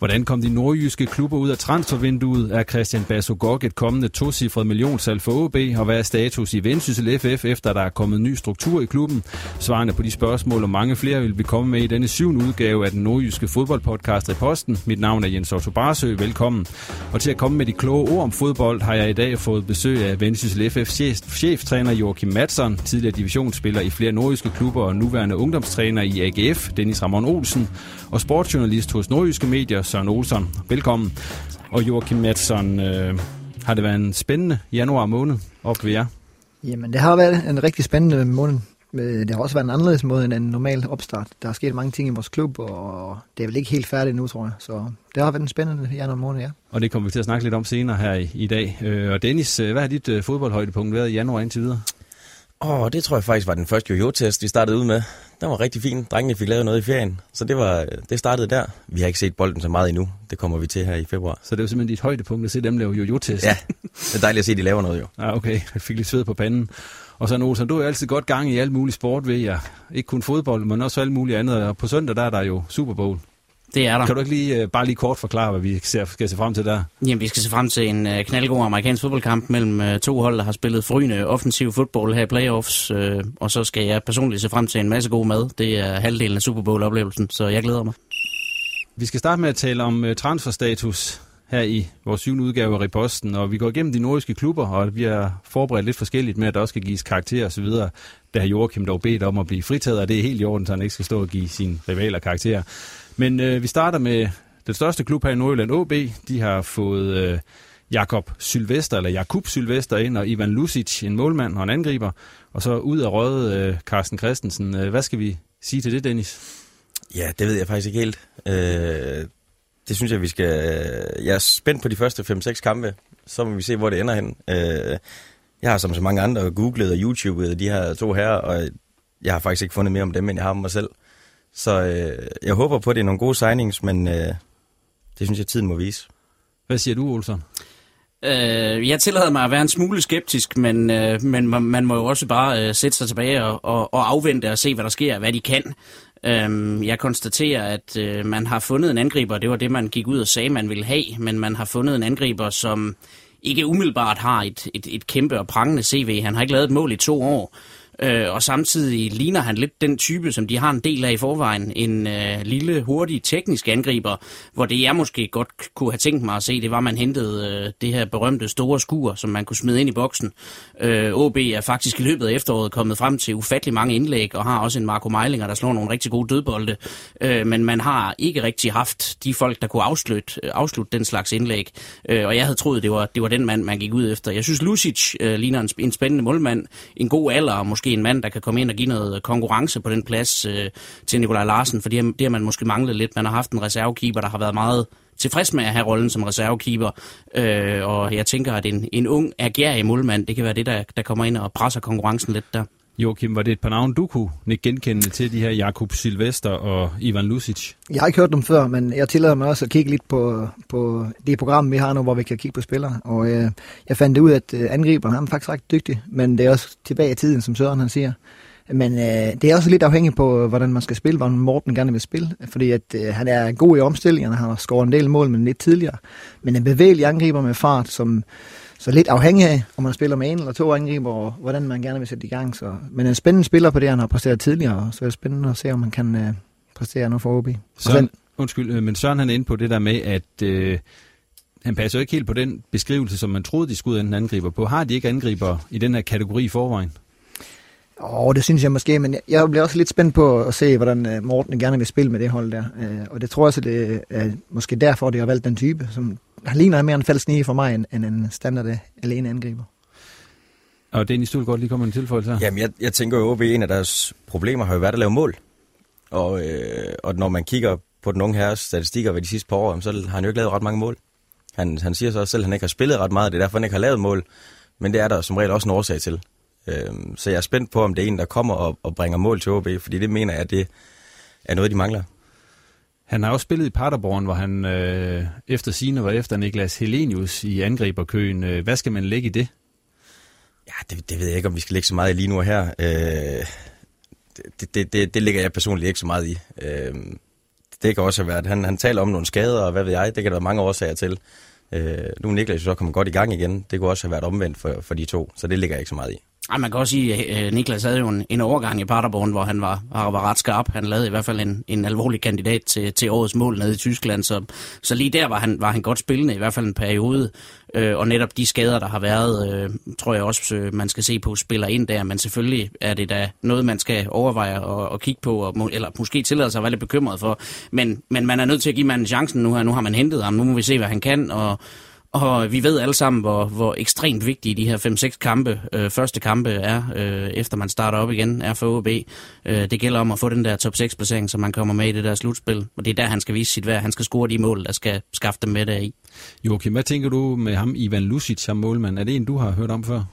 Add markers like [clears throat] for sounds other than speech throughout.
Hvordan kom de nordjyske klubber ud af transfervinduet? Er Christian Basso Gok et kommende tocifret millionsal for OB? Og hvad er status i Vendsyssel FF, efter der er kommet ny struktur i klubben? Svarene på de spørgsmål og mange flere vil vi komme med i denne syvende udgave af den nordjyske fodboldpodcast i posten. Mit navn er Jens Otto Barsø. Velkommen. Og til at komme med de kloge ord om fodbold har jeg i dag fået besøg af Vendsyssel FF cheftræner Joachim Madsen, tidligere divisionsspiller i flere nordjyske klubber og nuværende ungdomstræner i AGF, Dennis Ramon Olsen, og sportsjournalist hos Nordjyske Medier, Søren Olsen. Velkommen. Og Joachim Madsen, øh, har det været en spændende januar måned op ved jer? Jamen, det har været en rigtig spændende måned. Øh, Det har også været en anderledes måde end en normal opstart. Der er sket mange ting i vores klub, og det er vel ikke helt færdigt nu, tror jeg. Så det har været en spændende januar måned, ja. Og det kommer vi til at snakke lidt om senere her i, i dag. Øh, og Dennis, øh, hvad har dit øh, fodboldhøjdepunkt været i januar indtil videre? Åh, oh, det tror jeg faktisk var den første jojo-test, vi startede ud med. Den var rigtig fin. Drengene fik lavet noget i ferien, så det, var, det startede der. Vi har ikke set bolden så meget endnu. Det kommer vi til her i februar. Så det jo simpelthen dit højdepunkt at se dem lave jojo-test. Ja, det er dejligt at se, at de laver noget jo. Ja, okay. Jeg fik lidt sved på panden. Og så Olsen, du er altid godt gang i alt muligt sport ved jer. Ikke kun fodbold, men også alt muligt andet. Og på søndag der er der jo Super Bowl. Det er der. Kan du ikke lige, øh, bare lige kort forklare, hvad vi ser, skal se frem til der? Jamen, vi skal se frem til en uh, knaldgod amerikansk fodboldkamp mellem uh, to hold, der har spillet forrygende offensiv fodbold her i playoffs. Og så skal jeg personligt se frem til en masse god mad. Det er halvdelen af Super Bowl-oplevelsen, så jeg glæder mig. Vi skal starte med at tale om transferstatus her i vores syvende udgave af Reposten, og vi går igennem de nordiske klubber, og vi har forberedt lidt forskelligt med, at der også skal gives karakter og så videre. Der har Joachim dog bedt om at blive fritaget, og det er helt i orden, så han ikke skal stå og give sine rivaler karakterer. Men øh, vi starter med den største klub her i Nordjylland, OB. De har fået øh, Jakob Sylvester, eller Jakub Sylvester ind, og Ivan Lucic, en målmand og en angriber. Og så ud af røget øh, Carsten Christensen. Øh, hvad skal vi sige til det, Dennis? Ja, det ved jeg faktisk ikke helt. Øh, det synes jeg, vi skal... Øh, jeg er spændt på de første 5-6 kampe. Så må vi se, hvor det ender hen. Øh, jeg har som så mange andre googlet og YouTubet de her to herrer, og jeg har faktisk ikke fundet mere om dem, end jeg har om mig selv. Så øh, jeg håber på, at det er nogle gode signings, men øh, det synes jeg, tiden må vise. Hvad siger du, Olsen? Øh, jeg tillader mig at være en smule skeptisk, men, øh, men man, man må jo også bare øh, sætte sig tilbage og, og, og afvente og se, hvad der sker, hvad de kan. Øh, jeg konstaterer, at øh, man har fundet en angriber, det var det, man gik ud og sagde, man ville have, men man har fundet en angriber, som ikke umiddelbart har et, et, et kæmpe og prangende CV. Han har ikke lavet et mål i to år. Øh, og samtidig ligner han lidt den type, som de har en del af i forvejen. En øh, lille, hurtig, teknisk angriber, hvor det jeg måske godt kunne have tænkt mig at se, det var, at man hentede øh, det her berømte store skur, som man kunne smide ind i boksen. Øh, OB er faktisk i løbet af efteråret kommet frem til ufattelig mange indlæg, og har også en Marco Meilinger, der slår nogle rigtig gode dødbolde. Øh, men man har ikke rigtig haft de folk, der kunne afslutte, øh, afslutte den slags indlæg. Øh, og jeg havde troet, det var, det var den mand, man gik ud efter. Jeg synes, Lucic øh, ligner en, en spændende målmand. En god alder, og måske en mand, der kan komme ind og give noget konkurrence på den plads øh, til Nikolaj Larsen, for det, det har man måske manglet lidt. Man har haft en reservekeeper, der har været meget tilfreds med at have rollen som reservekeeper. Øh, og jeg tænker, at en, en ung, agerig målmand, det kan være det, der, der kommer ind og presser konkurrencen lidt der. Joachim, var det et par navne, du kunne genkende til de her Jakub Silvester og Ivan Lucic? Jeg har ikke hørt dem før, men jeg tillader mig også at kigge lidt på, på det program, vi har nu, hvor vi kan kigge på spillere. Og øh, jeg fandt ud, at øh, angriber han er faktisk ret dygtig, men det er også tilbage i tiden, som Søren han siger. Men øh, det er også lidt afhængigt på, øh, hvordan man skal spille, hvordan Morten gerne vil spille. Fordi at, øh, han er god i omstillingerne, han har scoret en del mål, men lidt tidligere. Men en bevægelig angriber med fart, som så lidt afhængig af, om man spiller med en eller to angriber, og hvordan man gerne vil sætte i gang. Så, men en spændende spiller på det, han har præsteret tidligere, så er det spændende at se, om man kan øh, præstere noget for OB. Søren, undskyld, øh, men Søren han er inde på det der med, at øh, han passer jo ikke helt på den beskrivelse, som man troede, de skulle enten angriber på. Har de ikke angriber i den her kategori i forvejen? Åh, oh, det synes jeg måske, men jeg bliver også lidt spændt på at se, hvordan øh, Morten gerne vil spille med det hold der. Øh, og det tror jeg så, det er måske derfor, de har valgt den type, som han ligner mere en falsk snige for mig, end, end en standard øh, alene angriber. Og Dennis, du vil godt lige komme en tilføjelse her. Jamen, jeg, jeg tænker jo, at en af deres problemer har jo været at lave mål. Og, øh, og når man kigger på den unge herres statistikker ved de sidste par år, så har han jo ikke lavet ret mange mål. Han, han siger så også selv, at han ikke har spillet ret meget, det er derfor, han ikke har lavet mål. Men det er der som regel også en årsag til. Øh, så jeg er spændt på, om det er en, der kommer og, og bringer mål til OB, fordi det mener jeg, at det er noget, de mangler. Han har også spillet i Paderborn, hvor han øh, efter sine var efter Niklas Helenius i angriberkøen. Øh, hvad skal man lægge i det? Ja, det, det ved jeg ikke, om vi skal lægge så meget i lige nu her. Øh, det, det, det, det ligger jeg personligt ikke så meget i. Øh, det kan også have været, han, han taler om nogle skader, og hvad ved jeg, det kan der være mange årsager til. Øh, nu er Niklas så kommet godt i gang igen. Det kunne også have været omvendt for, for de to, så det ligger jeg ikke så meget i. Ej, man kan også sige, at øh, Niklas havde jo en, en overgang i Paderborn, hvor han var, var ret skarp. Han lavede i hvert fald en, en alvorlig kandidat til, til årets mål nede i Tyskland, så, så lige der var han, var han godt spillende, i hvert fald en periode. Øh, og netop de skader, der har været, øh, tror jeg også, øh, man skal se på, spiller ind der. Men selvfølgelig er det da noget, man skal overveje og, og kigge på, og, eller måske tillade sig at være lidt bekymret for. Men, men man er nødt til at give manden chancen nu her. Nu har man hentet ham, nu må vi se, hvad han kan, og og vi ved alle sammen, hvor, hvor ekstremt vigtige de her 5-6 kampe, øh, første kampe er, øh, efter man starter op igen, er for OB. Øh, det gælder om at få den der top 6-placering, så man kommer med i det der slutspil. Og det er der, han skal vise sit værd. Han skal score de mål, der skal skaffe dem med der i. Joachim, hvad tænker du med ham, Ivan Lucic, som målmand? Er det en, du har hørt om før? Jeg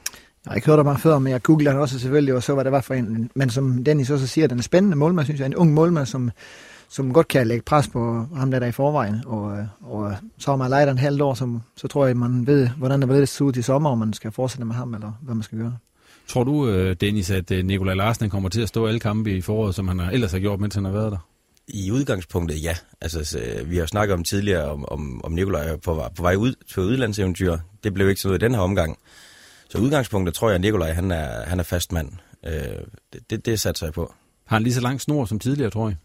har ikke hørt om ham før, men jeg googlede han også selvfølgelig, og så hvad det var for en. Men som Dennis også siger, den er spændende målmand, synes jeg. En ung målmand, som som godt kan lægge pres på ham der, der i forvejen. Og, og så har man lejet en halvt år, som, så tror jeg, man ved, hvordan det vil se ud til sommer, om man skal fortsætte med ham, eller hvad man skal gøre. Tror du, øh, Dennis, at øh, Nikolaj Larsen kommer til at stå alle kampe i foråret, som han ellers har gjort, mens han har været der? I udgangspunktet, ja. Altså, vi har snakket om tidligere, om, om, om Nikolaj på, på vej ud til udlandseventyr. Det blev ikke sådan noget i den her omgang. Så udgangspunktet tror jeg, at Nikolaj han er, han er fast mand. Øh, det, det, det satser jeg på. Har han lige så lang snor som tidligere, tror jeg?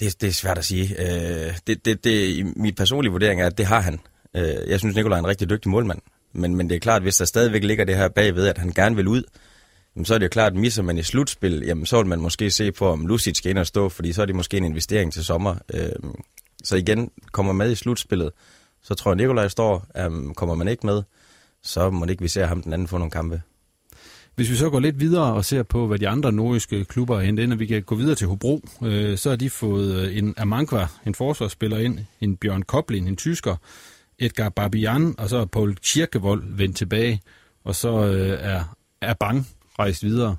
Det, det er svært at sige. Øh, det, det, det, mit personlige vurdering er, at det har han. Øh, jeg synes, Nikolaj er en rigtig dygtig målmand. Men, men det er klart, at hvis der stadigvæk ligger det her bagved, at han gerne vil ud, jamen, så er det jo klart, at misser man i slutspil, jamen, så vil man måske se på, om Lucic skal ind og stå, fordi så er det måske en investering til sommer. Øh, så igen, kommer med i slutspillet, så tror jeg, Nikolaj står. Øh, kommer man ikke med, så må det ikke vi se ham den anden få nogle kampe. Hvis vi så går lidt videre og ser på, hvad de andre nordiske klubber har hentet ind, og vi kan gå videre til Hobro, øh, så har de fået øh, en Amankwa, en forsvarsspiller ind, en Bjørn Koblin, en tysker, Edgar Barbian, og så er Paul Kirkevold vendt tilbage, og så øh, er, er Bang rejst videre.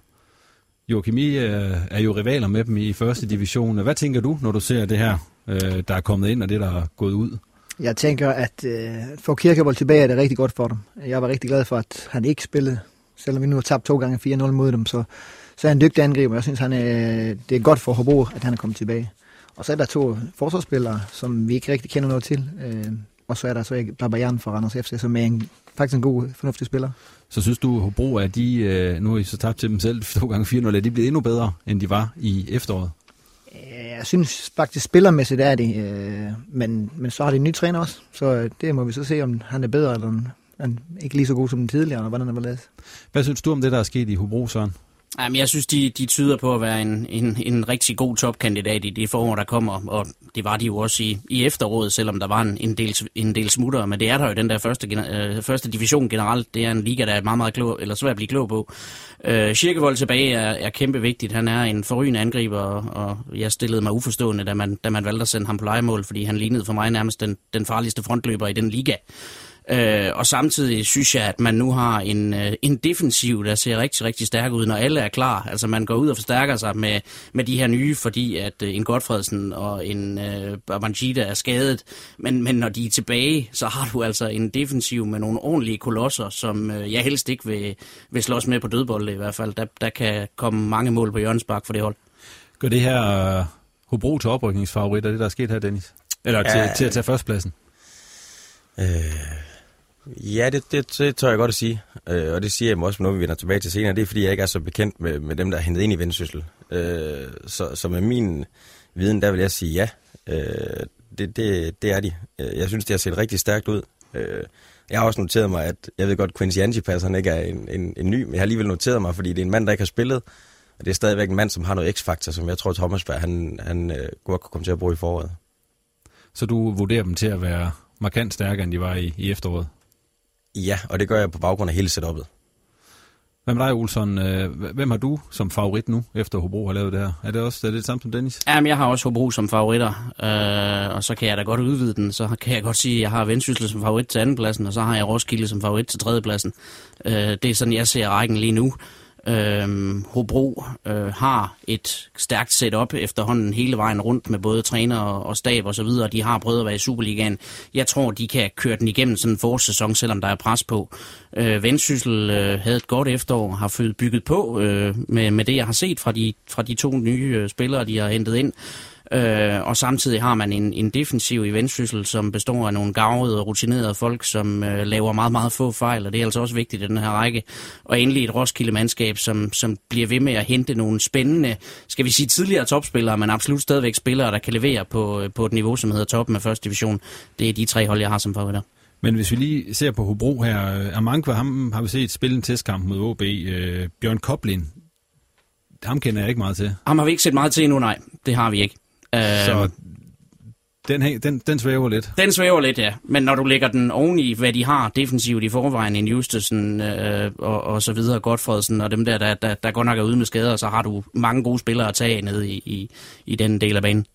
Joachim, I er, er jo rivaler med dem i første division. Hvad tænker du, når du ser det her, øh, der er kommet ind, og det, der er gået ud? Jeg tænker, at øh, få Kirkevold tilbage er det rigtig godt for dem. Jeg var rigtig glad for, at han ikke spillede selvom vi nu har tabt to gange 4-0 mod dem, så, så er han en dygtig angriber. Jeg synes, han er, det er godt for Hobro, at han er kommet tilbage. Og så er der to forsvarsspillere, som vi ikke rigtig kender noget til. Øh, og så er der så Babajan fra Randers FC, som er en, faktisk en god, fornuftig spiller. Så synes du, Hobro, at de, øh, nu har I så tabt til dem selv [laughs] to gange 4-0, er de blevet endnu bedre, end de var i efteråret? Jeg synes faktisk, spillermæssigt er de, øh, men, men så har de en ny træner også, så det må vi så se, om han er bedre, eller han ikke lige så god som den tidligere, eller hvordan det var lavet. Hvad synes du om det, der er sket i Hobro, Søren? Jamen, jeg synes, de, de tyder på at være en, en, en rigtig god topkandidat i det forår, der kommer, og det var de jo også i, i efteråret, selvom der var en, en, del, en del smutter, men det er der jo den der første, øh, første division generelt. Det er en liga, der er meget, meget klog, eller svært at blive klog på. Øh, Kirkevold tilbage er, er kæmpe vigtigt. Han er en forrygende angriber, og, og jeg stillede mig uforstående, da man, da man valgte at sende ham på legemål, fordi han lignede for mig nærmest den, den farligste frontløber i den liga. Øh, og samtidig synes jeg, at man nu har en, øh, en defensiv, der ser rigtig, rigtig stærk ud, når alle er klar. Altså man går ud og forstærker sig med, med de her nye, fordi at øh, en Godfredsen og en øh, Babangida er skadet. Men, men når de er tilbage, så har du altså en defensiv med nogle ordentlige kolosser, som øh, jeg helst ikke vil, vil slås med på dødbolde i hvert fald. Der, der kan komme mange mål på Jørgens Bak for det hold. Gør det her uh, Hobro til oprykningsfavorit, er det, der er sket her, Dennis? Eller til, ja, til at tage førstpladsen? Øh, Ja, det, det, det tør jeg godt at sige. Øh, og det siger jeg også, når vi vender tilbage til senere. Det er, fordi jeg ikke er så bekendt med, med dem, der er hentet ind i vendsyssel. Øh, så, så med min viden, der vil jeg sige ja. Øh, det, det, det er de. Øh, jeg synes, det har set rigtig stærkt ud. Øh, jeg har også noteret mig, at jeg ved godt, Quincy Antipas, han ikke er en, en, en ny, men jeg har alligevel noteret mig, fordi det er en mand, der ikke har spillet. Og det er stadigvæk en mand, som har noget x-faktor, som jeg tror, Thomas Berg, han, han øh, godt kunne komme til at bruge i foråret. Så du vurderer dem til at være markant stærkere, end de var i, i efteråret? Ja, og det gør jeg på baggrund af hele setupet. Hvad med dig, Olsson? Øh, hvem har du som favorit nu, efter Hobro har lavet det her? Er det også er det, det samme som Dennis? Jamen, jeg har også Hobro som favoritter, øh, og så kan jeg da godt udvide den. Så kan jeg godt sige, at jeg har Vendsyssel som favorit til andenpladsen, og så har jeg Roskilde som favorit til tredjepladsen. Øh, det er sådan, jeg ser rækken lige nu. Øhm, Hobro øh, har et stærkt setup efterhånden hele vejen rundt med både træner og stab og så videre. De har prøvet at være i Superligaen. Jeg tror, de kan køre den igennem sådan en forårssæson, selvom der er pres på. Øh, Vendsyssel øh, havde et godt efterår, har fået bygget på øh, med, med det, jeg har set fra de, fra de to nye øh, spillere, de har hentet ind. Øh, og samtidig har man en, en defensiv i vendsyssel, som består af nogle gavede og rutinerede folk, som øh, laver meget, meget få fejl, og det er altså også vigtigt i den her række. Og endelig et Roskilde-mandskab, som, som bliver ved med at hente nogle spændende, skal vi sige tidligere topspillere, men absolut stadigvæk spillere, der kan levere på, på et niveau, som hedder toppen af første division. Det er de tre hold, jeg har som favoritter. Men hvis vi lige ser på Hobro her, øh, Amankwa, ham har vi set spille en testkamp mod OB. Øh, Bjørn Koblin, ham kender jeg ikke meget til. Ham har vi ikke set meget til endnu, nej. Det har vi ikke. Så øhm, den, den, den svæver lidt. Den svæver lidt, ja. Men når du lægger den oven i, hvad de har defensivt i forvejen, en Justesen øh, og, og så videre, Godfredsen og dem der, der, der, der godt nok er ude med skader, så har du mange gode spillere at tage ned i, i, i den del af banen.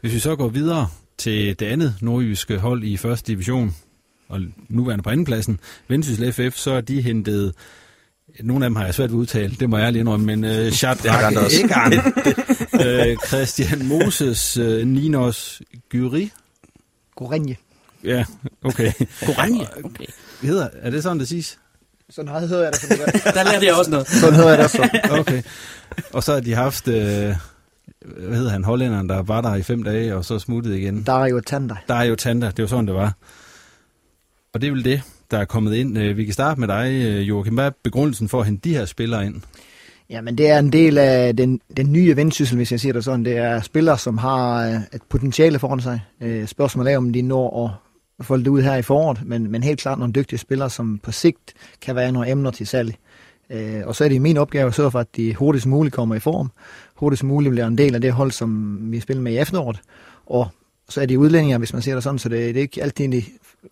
Hvis vi så går videre til det andet nordjyske hold i første division, og nuværende på andenpladsen, Vendsyssel FF, så er de hentet nogle af dem har jeg svært ved at udtale, det må jeg lige indrømme, men uh, Shadrach Egan, uh, Christian Moses, uh, Ninos Gyri. Gorenje. Ja, okay. Gorenje? Okay. Hedder, er det sådan, det siges? Sådan hedder jeg det. Der lærte jeg også noget. Sådan hedder jeg det så. Okay. Og så har de haft, uh, hvad hedder han, hollænderen, der var der i fem dage, og så smuttede igen. Der er jo Tanda. Der er jo Tanda, det var sådan, det var. Og det er vel det, der er kommet ind. Øh, vi kan starte med dig, øh, Joachim. Hvad er begrundelsen for at hente de her spillere ind? Jamen, det er en del af den, den nye vendsyssel, hvis jeg siger det sådan. Det er spillere, som har øh, et potentiale foran sig. Spørgsmålet er, om de når at folde det ud her i foråret, men, men helt klart nogle dygtige spillere, som på sigt kan være nogle emner til salg. Og så er det min opgave at sørge for, at de hurtigst muligt kommer i form. Hurtigst muligt bliver en del af det hold, som vi spiller med i efteråret. Og så er de udlændinger, hvis man ser det sådan, så det, det er ikke altid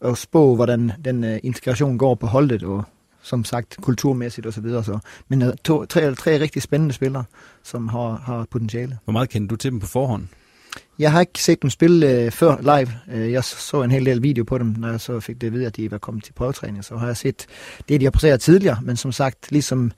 at spå, hvordan den uh, integration går på holdet, og som sagt kulturmæssigt osv. Så videre, så. Men uh, to, tre, tre rigtig spændende spillere, som har, har potentiale. Hvor meget kender du til dem på forhånd? Jeg har ikke set dem spille uh, før live. Uh, jeg så en hel del video på dem, når jeg så fik det at vide, at de var kommet til prøvetræning. Så har jeg set det, de har præsenteret tidligere, men som sagt, ligesom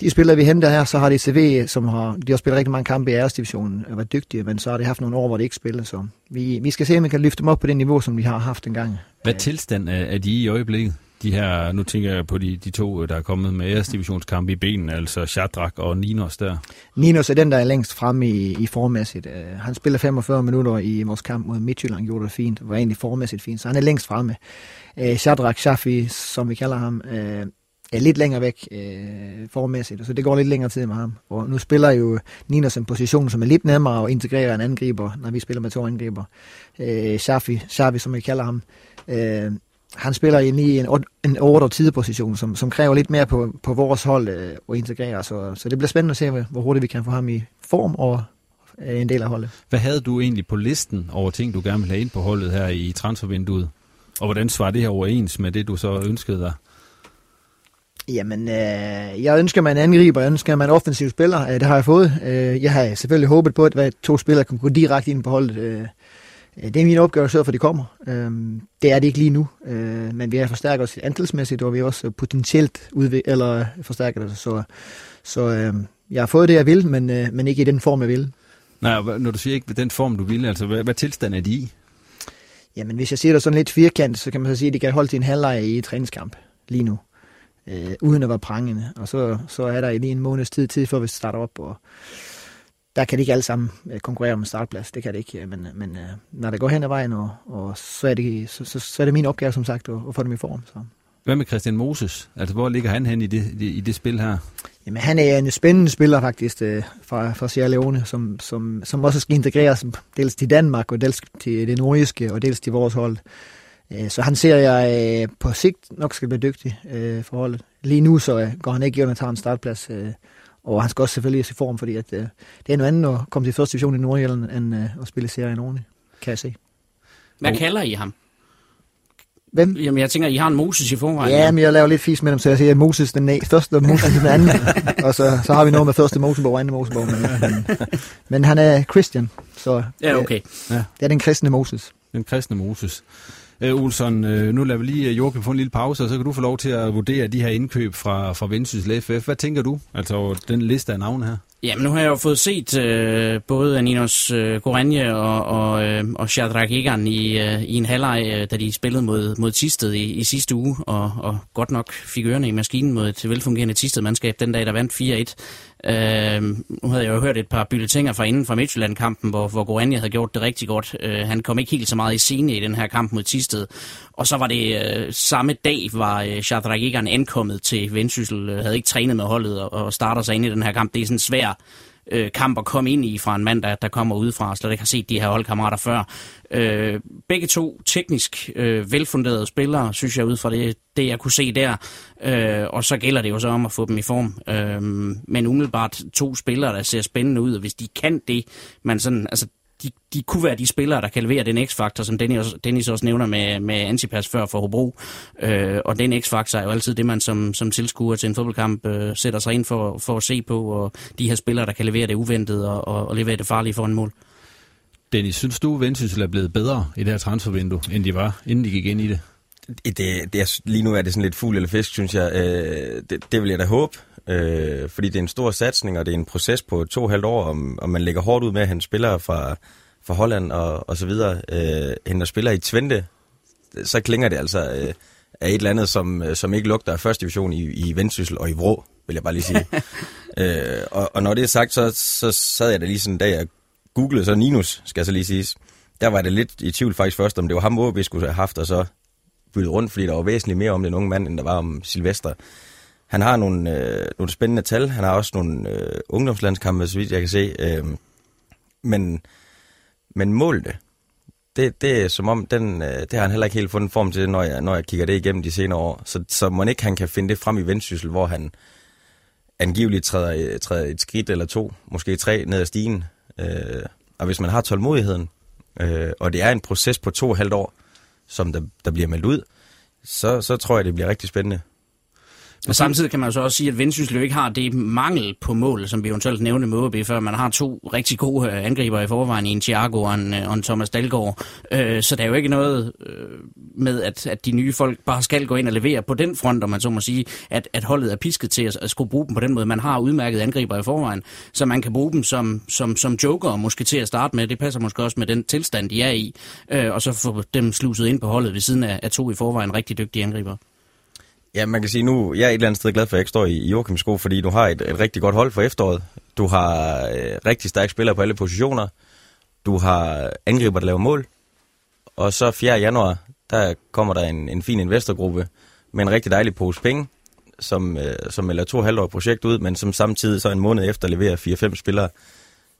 de spillere, vi henter her, så har de CV, som har, de har spillet rigtig mange kampe i æresdivisionen og været dygtige, men så har de haft nogle år, hvor de ikke spiller, så vi, vi skal se, om vi kan løfte dem op på det niveau, som de har haft engang. Hvad tilstand er de i øjeblikket? De her, nu tænker jeg på de, de to, der er kommet med æresdivisionskampe i benene, altså Shadrach og Ninos der. Ninos er den, der er længst fremme i, i formæssigt. Uh, han spiller 45 minutter i vores kamp mod Midtjylland, gjorde det fint, var egentlig formæssigt fint, så han er længst fremme. Uh, Shadrach Shafi, som vi kalder ham, uh, er lidt længere væk øh, formæssigt, så det går lidt længere tid med ham. Og nu spiller jo Ninas en position, som er lidt nemmere at integrere en angriber, når vi spiller med to angriber. Øh, Shafi, Shafi, som vi kalder ham, øh, han spiller ind i en, en 8 og position, som, som kræver lidt mere på, på vores hold øh, at integrere. Så, så det bliver spændende at se, hvor hurtigt vi kan få ham i form og øh, en del af holdet. Hvad havde du egentlig på listen over ting, du gerne ville have ind på holdet her i transfervinduet? Og hvordan svarer det her overens med det, du så ønskede dig? Jamen, øh, jeg ønsker mig en angriber, jeg ønsker mig en offensiv spiller. Øh, det har jeg fået. Øh, jeg har selvfølgelig håbet på, at to spillere kan gå direkte ind på holdet. Øh, det er min opgave at sørge for, at de kommer. Øh, det er det ikke lige nu, øh, men vi har forstærket os antalsmæssigt, og vi har også potentielt udv- eller forstærket os. Så, så øh, jeg har fået det, jeg vil, men, øh, men ikke i den form, jeg vil. Nej, når du siger ikke den form, du vil, altså hvad, hvad tilstand er de i? Jamen, hvis jeg siger det sådan lidt firkant, så kan man så sige, at de kan holde til en halvleg i et træningskamp lige nu, øh, uden at være prangende. Og så, så er der lige en måneds tid til, før vi starter op, og der kan de ikke alle sammen øh, konkurrere om en startplads, det kan det ikke, men, men øh, når det går hen ad vejen, og, og så, er det, så, så, så er det min opgave, som sagt, at, at få dem i form. Så. Hvad med Christian Moses? Altså, hvor ligger han hen i det, i det spil her? Jamen, han er en spændende spiller faktisk øh, fra, fra Sierra Leone, som, som, som også skal integreres dels til Danmark, og dels til det nordiske, og dels til vores hold. Øh, så han ser jeg øh, på sigt nok skal blive dygtig øh, for holdet. Lige nu så øh, går han ikke ind og tager en startplads, øh, og han skal også selvfølgelig i form, fordi at, øh, det er noget andet at komme til første division i Nordjylland, end øh, at spille Sierra Leone, kan jeg se. Hvad kalder I ham? Hvem? Jamen, jeg tænker, I har en Moses i forvejen. Ja, men jeg laver lidt fis med dem, så jeg siger Moses den næ- første, og Moses den anden. [laughs] og så, så har vi noget med første Mosebog og anden Mosebog. Men, men, men han er Christian, så ja, okay. ja. det er den kristne Moses. Den kristne Moses. Øh, Olsson, øh, nu lader vi lige øh, Joachim få en lille pause, og så kan du få lov til at vurdere de her indkøb fra, fra Vendsyssel FF. Hvad tænker du? Altså den liste af navne her. Jamen, nu har jeg jo fået set øh, både Aninos øh, Goranje og, og, øh, og Shadrach Egan i, øh, i en halvleg, øh, da de spillede mod, mod Tisted i, i sidste uge, og, og godt nok fik ørerne i maskinen mod et velfungerende Tisted-mandskab den dag, der vandt 4-1. Øh, nu havde jeg jo hørt et par bylletinger fra inden fra Midtjylland-kampen, hvor, hvor Goranje havde gjort det rigtig godt. Øh, han kom ikke helt så meget i scene i den her kamp mod Tisted. Og så var det øh, samme dag, var øh, Shadrach ankommet til Vendsyssel, øh, havde ikke trænet med holdet og, og starter sig ind i den her kamp. Det er sådan en svær øh, kamp at komme ind i fra en mand, der, der kommer udefra og slet ikke har set de her holdkammerater før. Øh, begge to teknisk øh, velfunderede spillere, synes jeg, ud fra det, det jeg kunne se der. Øh, og så gælder det jo så om at få dem i form. Øh, men umiddelbart to spillere, der ser spændende ud, og hvis de kan det, man sådan, altså de, de kunne være de spillere, der kan levere den x-faktor, som Dennis, Dennis også nævner med, med Antipas før for Hobro. Øh, og den x-faktor er jo altid det, man som, som tilskuer til en fodboldkamp øh, sætter sig ind for, for at se på, og de her spillere, der kan levere det uventede og, og, og levere det farlige for en mål. Dennis, synes du, Vendsyssel er blevet bedre i det her transfervindue, end de var, inden de gik ind i det? Det, det, det lige nu er det sådan lidt fugl eller fisk, synes jeg. Øh, det, det vil jeg da håbe, øh, fordi det er en stor satsning, og det er en proces på to og halvt år, om, om man lægger hårdt ud med at hente spillere fra, fra Holland og, og så videre. Øh, henter spillere i Twente, så klinger det altså øh, af et eller andet, som, som ikke lugter af første division i, i Vendsyssel og i Vrå, vil jeg bare lige sige. [laughs] øh, og, og når det er sagt, så, så sad jeg da lige sådan en dag og googlede så Ninus, skal jeg så lige sige. Der var det lidt i tvivl faktisk først, om det var ham, vi skulle have haft, og så byttet rundt, fordi der var væsentligt mere om den unge mand, end der var om Silvester. Han har nogle, øh, nogle spændende tal. Han har også nogle øh, ungdomslandskampe, så vidt jeg kan se. Øh, men, men målene, det, det er som om, den, øh, det har han heller ikke helt fundet form til, når jeg, når jeg kigger det igennem de senere år. Så, så må ikke han kan finde det frem i vendsyssel, hvor han angiveligt træder, øh, træder et skridt eller to, måske tre, ned ad stigen. Øh, og hvis man har tålmodigheden, øh, og det er en proces på to og halvt år, som der, der bliver meldt ud, så, så tror jeg, det bliver rigtig spændende. Og samtidig kan man jo så også sige, at Vendsyssel ikke har det mangel på mål, som vi eventuelt nævnte med OB før. Man har to rigtig gode øh, angriber i forvejen, en Thiago og en, øh, og en Thomas Dalgaard. Øh, så der er jo ikke noget øh, med, at, at de nye folk bare skal gå ind og levere på den front, om man så må sige, at, at holdet er pisket til at, at skulle bruge dem på den måde. Man har udmærket angriber i forvejen, så man kan bruge dem som, som, som joker måske til at starte med. Det passer måske også med den tilstand, de er i. Og så få dem sluset ind på holdet ved siden af, af to i forvejen rigtig dygtige angriber. Ja, man kan sige nu, jeg er et eller andet sted glad for, at jeg ikke står i Joachims sko, fordi du har et, et rigtig godt hold for efteråret. Du har øh, rigtig stærke spillere på alle positioner. Du har angriber, der laver mål. Og så 4. januar, der kommer der en, en fin investorgruppe med en rigtig dejlig pose penge, som, øh, som melder to halvår projekt ud, men som samtidig så en måned efter leverer 4-5 spillere.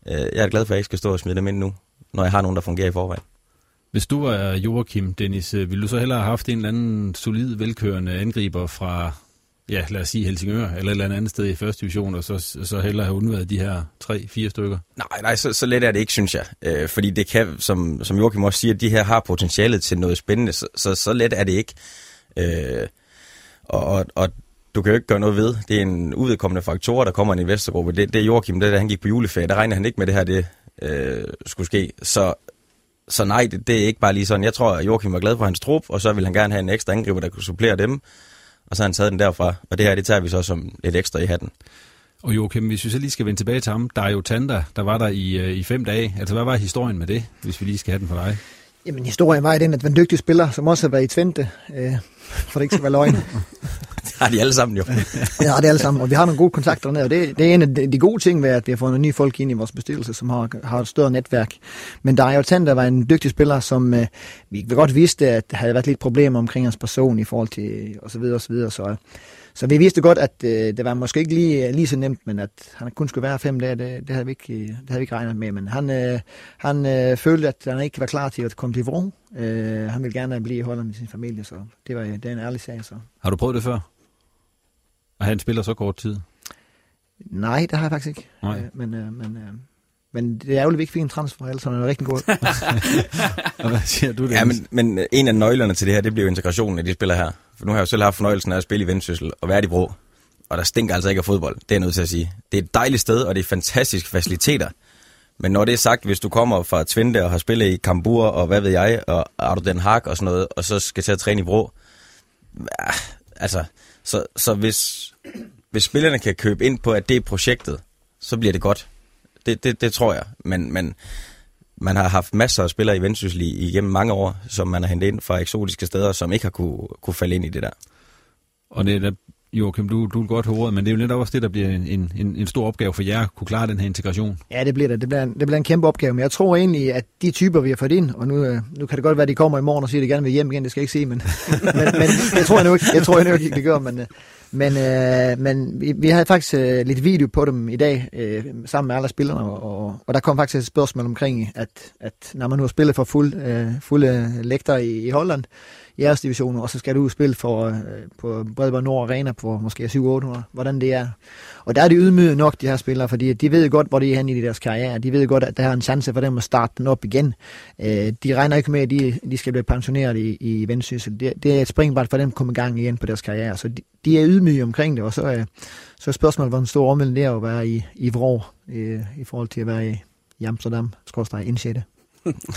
Øh, jeg er glad for, at jeg ikke skal stå og smide dem ind nu, når jeg har nogen, der fungerer i forvejen. Hvis du var Joachim, Dennis, øh, ville du så hellere have haft en eller anden solid, velkørende angriber fra, ja, lad os sige Helsingør, eller et eller andet sted i første division, og så, så hellere have undværet de her tre-fire stykker? Nej, nej, så, så let er det ikke, synes jeg. Øh, fordi det kan, som, som Joachim også siger, de her har potentialet til noget spændende, så, så, så let er det ikke. Øh, og, og, og du kan jo ikke gøre noget ved. Det er en udkommende faktor, der kommer en investorgruppe. Det, det er Joachim, det der han gik på juleferie, der regner han ikke med det her, det øh, skulle ske. Så, så nej, det, det er ikke bare lige sådan. Jeg tror, at Joachim var glad for hans trup, og så vil han gerne have en ekstra angriber, der kunne supplere dem. Og så har han taget den derfra. Og det her, det tager vi så som lidt ekstra i hatten. Og Joachim, hvis vi så lige skal vende tilbage til ham, der er jo Tanda, der var der i, øh, i fem dage. Altså, hvad var historien med det, hvis vi lige skal have den for dig? Jamen, historien var i den, at en dygtig spiller, som også har været i Twente, øh, for det ikke skal være løgn. [laughs] det har de alle sammen jo. ja, det er alle sammen, og vi har nogle gode kontakter dernede, og det, det er en af de gode ting ved, at vi har fået nogle nye folk ind i vores bestyrelse, som har, har et større netværk. Men der er jo Tander var en dygtig spiller, som øh, vi godt vidste, at der havde været lidt problemer omkring hans person i forhold til, og så videre, og så videre, så så vi vidste godt, at øh, det var måske ikke lige, lige så nemt, men at han kun skulle være fem dage, det, det, havde, vi ikke, det havde vi ikke regnet med. Men han, øh, han øh, følte, at han ikke var klar til at komme til Vrå. Øh, han ville gerne blive i Holland med sin familie, så det, var, det er en ærlig sag. Så. Har du prøvet det før? At han spiller så kort tid? Nej, det har jeg faktisk ikke. Nej. Øh, men, øh, men, øh, men det er jo vi ikke fik en transfer, ellers er det rigtig god. [laughs] og hvad siger du det? Ja, men, men en af nøglerne til det her, det bliver jo integrationen af de spiller her. For nu har jeg jo selv haft fornøjelsen af at spille i Vendsyssel og være i Bro. Og der stinker altså ikke af fodbold, det er jeg nødt til at sige. Det er et dejligt sted, og det er fantastiske faciliteter. Men når det er sagt, hvis du kommer fra Twente og har spillet i Kambur og hvad ved jeg, og Ardo Den Haag og sådan noget, og så skal til at træne i Bro, ja, altså, så, så hvis, hvis spillerne kan købe ind på, at det er projektet, så bliver det godt. Det, det, det tror jeg. Men, men man har haft masser af spillere i Vendsyssel igennem mange år, som man har hentet ind fra eksotiske steder, som ikke har kunne, kunne falde ind i det der. Og det er da, Joachim, du, du er godt hovedet, men det er jo lidt også det, der bliver en, en, en stor opgave for jer at kunne klare den her integration. Ja, det bliver det. Det bliver, en, det bliver en kæmpe opgave, men jeg tror egentlig, at de typer, vi har fået ind, og nu, øh, nu kan det godt være, at de kommer i morgen og siger, at de gerne vil hjem igen, det skal jeg ikke sige, men, [laughs] men, men jeg tror jeg nu ikke, jeg tror jeg nu ikke, det gør, men, øh, men, øh, men vi, vi havde faktisk øh, lidt video på dem i dag, øh, sammen med alle spillerne, og, og og der kom faktisk et spørgsmål omkring, at, at når man nu har spillet for fuld, øh, fulde øh, lægter i, i Holland, jeres division, og så skal du spille for, øh, på Bredberg Nord Arena på måske 700 hvordan det er. Og der er de ydmyget nok, de her spillere, fordi de ved godt, hvor de er henne i deres karriere. De ved godt, at der er en chance for dem at starte den op igen. Øh, de regner ikke med, at de, de skal blive pensioneret i, i Vendsyssel. Det, det er et springbræt for dem at komme i gang igen på deres karriere. Så de, de er ydmyge omkring det, og så, øh, så er spørgsmålet, hvor stor omvendt det er at være i, i Vrå, øh, i forhold til at være i, i Amsterdam, skorstræk indsætte.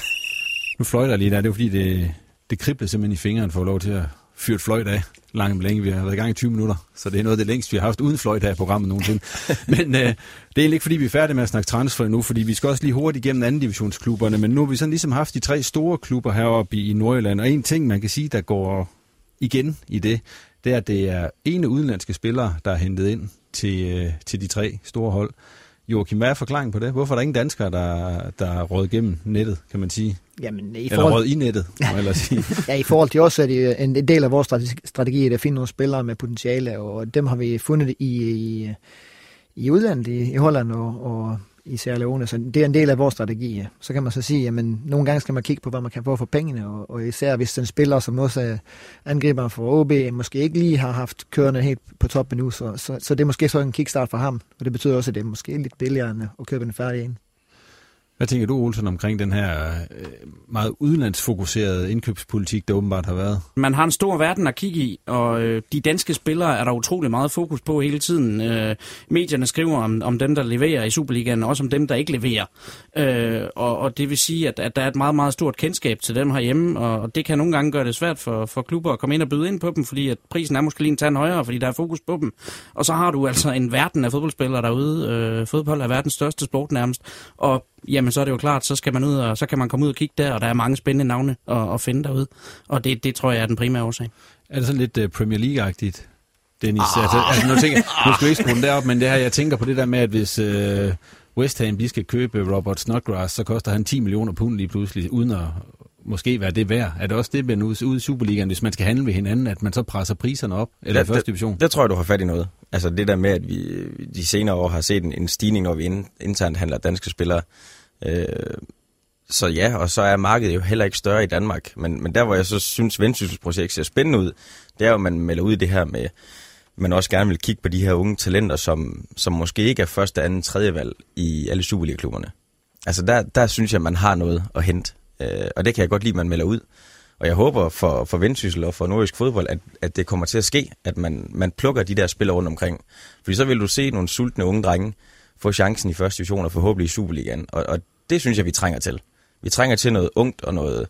[laughs] nu fløjter jeg lige der, det er fordi, det, det kriblede simpelthen i fingeren for at lov til at fyre et fløjt af langt længe. Vi har været i gang i 20 minutter, så det er noget af det længst, vi har haft uden fløjt her i programmet nogensinde. [laughs] men øh, det er egentlig ikke, fordi vi er færdige med at snakke transfer nu, fordi vi skal også lige hurtigt igennem anden divisionsklubberne, men nu har vi sådan ligesom haft de tre store klubber heroppe i, i Nordjylland, og en ting, man kan sige, der går igen i det, det er, at det er ene udenlandske spillere, der er hentet ind til, øh, til de tre store hold. Joachim, hvad er forklaringen på det? Hvorfor er der ingen danskere, der, der er råd gennem nettet, kan man sige? Jamen, i forhold... Eller råd i nettet, må jeg sige. [laughs] ja, i forhold til os er det en del af vores strategi, at finde nogle spillere med potentiale, og dem har vi fundet i, i, i udlandet, i, i Holland og, og i Sierra Leone. Så det er en del af vores strategi. Ja. Så kan man så sige, at nogle gange skal man kigge på, hvad man kan få for pengene, og, og især hvis den spiller, som også er angriber for OB, måske ikke lige har haft kørende helt på toppen nu, så, så, så det er måske så en kickstart for ham, og det betyder også, at det er måske lidt billigere end at købe en færdig ind. Hvad tænker du, Olsen, omkring den her øh, meget udenlandsfokuserede indkøbspolitik, der åbenbart har været? Man har en stor verden at kigge i, og øh, de danske spillere er der utrolig meget fokus på hele tiden. Øh, medierne skriver om, om dem, der leverer i Superligaen, og også om dem, der ikke leverer. Øh, og, og det vil sige, at, at der er et meget, meget stort kendskab til dem herhjemme, og, og det kan nogle gange gøre det svært for, for klubber at komme ind og byde ind på dem, fordi at prisen er måske lige en tand højere, fordi der er fokus på dem. Og så har du altså en verden af fodboldspillere derude. Øh, fodbold er verdens største sport nærmest, og jamen så er det jo klart, så skal man ud og så kan man komme ud og kigge der, og der er mange spændende navne at, at finde derude. Og det, det tror jeg er den primære årsag. Er det sådan lidt uh, Premier League-agtigt, Dennis? Ah. Altså, altså, nu, tænker, nu skal vi ikke skrue den derop, men det her, jeg tænker på det der med, at hvis uh, West Ham de skal købe Robert Snodgrass, så koster han 10 millioner pund lige pludselig, uden at måske være det værd. Er det også det, men ude i Superligaen, hvis man skal handle ved hinanden, at man så presser priserne op? Eller det, første division? Det, det tror jeg, du har fat i noget. Altså det der med, at vi de senere år har set en, en stigning, når vi internt handler danske spillere. Øh, så ja, og så er markedet jo heller ikke større i Danmark. Men, men der, hvor jeg så synes, Vendsyssels projekt ser spændende ud, det er jo, at man melder ud i det her med, man også gerne vil kigge på de her unge talenter, som, som måske ikke er første, anden, tredje valg i alle Superliga-klubberne. Altså der, der synes jeg, man har noget at hente. Øh, og det kan jeg godt lide, at man melder ud. Og jeg håber for, for Vendsyssel og for nordisk fodbold, at, at det kommer til at ske, at man, man plukker de der spillere rundt omkring. Fordi så vil du se nogle sultne unge drenge få chancen i første division og forhåbentlig i Superligaen. Og, og det synes jeg, vi trænger til. Vi trænger til noget ungt og noget,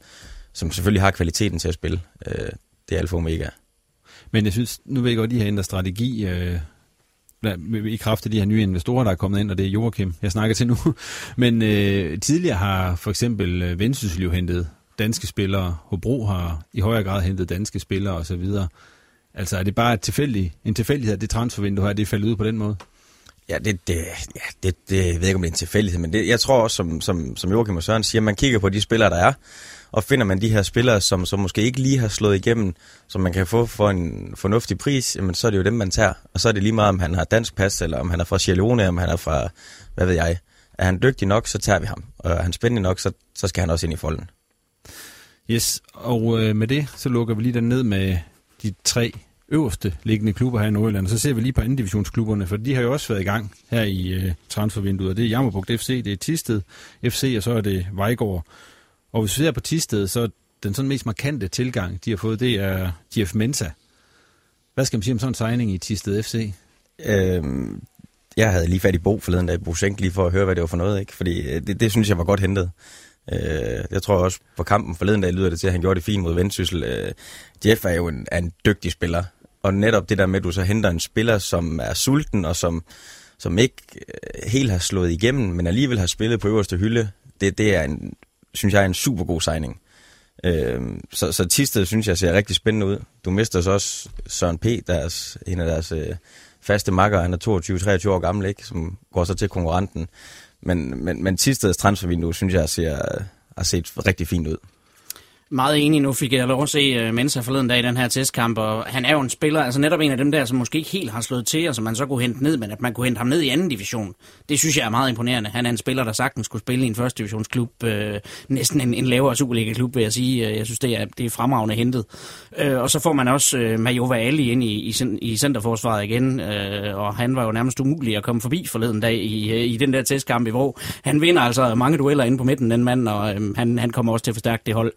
som selvfølgelig har kvaliteten til at spille. Øh, det er alfa omega. Men jeg synes, nu vil jeg godt, I de har ændret strategi øh, i kraft af de her nye investorer, der er kommet ind, og det er Joachim, jeg snakker til nu. [laughs] Men øh, tidligere har for eksempel øh, Vendsyssel jo hentet danske spillere. Hobro har i højere grad hentet danske spillere osv. Altså er det bare et tilfældig, en tilfældighed, at det transfervindue her, det er faldet ud på den måde? Ja, det, det, ja, det, det jeg ved ikke, om det er en tilfældighed, men det, jeg tror også, som, som, som Joachim og Søren siger, man kigger på de spillere, der er, og finder man de her spillere, som, som måske ikke lige har slået igennem, som man kan få for en fornuftig pris, jamen, så er det jo dem, man tager. Og så er det lige meget, om han har dansk pas, eller om han er fra Sierra Leone, om han er fra, hvad ved jeg. Er han dygtig nok, så tager vi ham. Og er han spændende nok, så, så skal han også ind i folden. Yes, og øh, med det, så lukker vi lige den ned med de tre øverste liggende klubber her i Nordjylland. Så ser vi lige på anden divisionsklubberne, for de har jo også været i gang her i øh, transfervinduet. Det er Jammerbugt FC, det er Tisted FC, og så er det Vejgaard. Og hvis vi ser på Tisted, så den sådan mest markante tilgang, de har fået, det er Jeff Mensa. Hvad skal man sige om sådan en signing i Tisted FC? Øhm, jeg havde lige fat i Bo forleden dag, Bo Schenk, lige for at høre, hvad det var for noget, ikke? Fordi øh, det, det synes jeg var godt hentet. Øh, jeg tror også på kampen forleden dag lyder det til, at han gjorde det fint mod Vendsyssel. Øh, Jeff er jo en, er en dygtig spiller, og netop det der med, at du så henter en spiller, som er sulten og som, som ikke øh, helt har slået igennem, men alligevel har spillet på øverste hylde, det, det er en, synes jeg er en super god signing. Øh, så, så Tisted synes jeg ser rigtig spændende ud. Du mister så også Søren P., deres, en af deres øh, faste makker, han er 22-23 år gammel, ikke, som går så til konkurrenten. Men, men, men Tisteds transfervindue, synes jeg, ser, har set rigtig fint ud meget enig. Nu fik jeg lov at se uh, Mensa forleden dag i den her testkamp, og han er jo en spiller, altså netop en af dem der, som måske ikke helt har slået til, og som man så kunne hente ned, men at man kunne hente ham ned i anden division. Det synes jeg er meget imponerende. Han er en spiller, der sagtens skulle spille i en første divisionsklub, øh, næsten en, en lavere Superliga-klub, vil jeg sige. Øh, jeg synes, det er, det er fremragende hentet. Øh, og så får man også øh, Majova Ali ind i, i, i centerforsvaret igen, øh, og han var jo nærmest umulig at komme forbi forleden dag i, øh, i den der testkamp i Vrå. Han vinder altså mange dueller inde på midten, den mand, og øh, han, han kommer også til at forstærke det hold.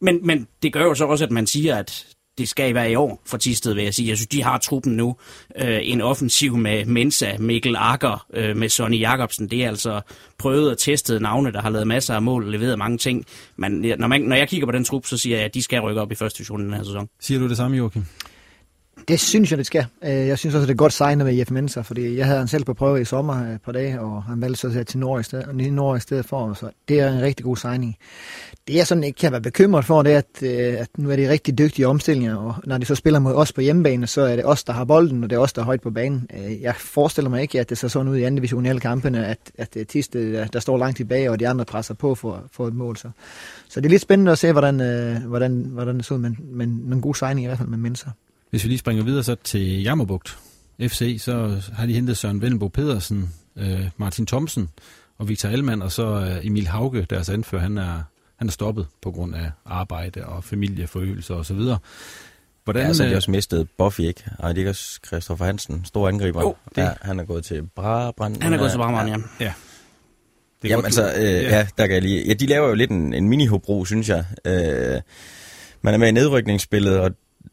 Men, men det gør jo så også, at man siger, at det skal være i år for Tisted, vil jeg sige. Jeg synes, de har truppen nu. Øh, en offensiv med Mensa, Mikkel Akker, øh, med Sonny Jakobsen. Det er altså prøvet og testet navne, der har lavet masser af mål og leveret mange ting. Men når, man, når jeg kigger på den trup, så siger jeg, at de skal rykke op i første division den her sæson. Siger du det samme, Joachim? Det synes jeg, det skal. Øh, jeg synes også, det er godt signet med Jeff Mensa, fordi jeg havde han selv på prøve i sommer øh, på dage, og han valgte så til Norge i stedet, Norge i stedet for, så det er en rigtig god signing. Det jeg sådan ikke kan være bekymret for, det er, at, øh, at nu er det rigtig dygtige omstillinger, og når de så spiller mod os på hjemmebane, så er det os, der har bolden, og det er os, der er højt på banen. Jeg forestiller mig ikke, at det ser sådan ud i anden division alle kampene, at, at det er Tiste, der, står langt tilbage, og de andre presser på for, for et mål. Så, så det er lidt spændende at se, hvordan, hvordan, hvordan det så ud, men, men en god signing i hvert fald med Mensa. Hvis vi lige springer videre så til Jammerbugt FC, så har de hentet Søren Vendelbo Pedersen, øh, Martin Thomsen og Victor Elman, og så øh, Emil Hauge, deres anfører, han er, han er stoppet på grund af arbejde og familieforøgelse og så videre. Hvordan, ja, så har de også mistet Buffy, ikke? Og det er også Christoffer Hansen, stor angriber. Oh, det... ja, han er gået til Brabrand. Han er gået til Brabrand, ja. ja. Det Jamen altså, øh, ja. ja, der kan jeg lige... Ja, de laver jo lidt en, en mini-hobro, synes jeg. Øh, man er med i nedrykningsspillet, og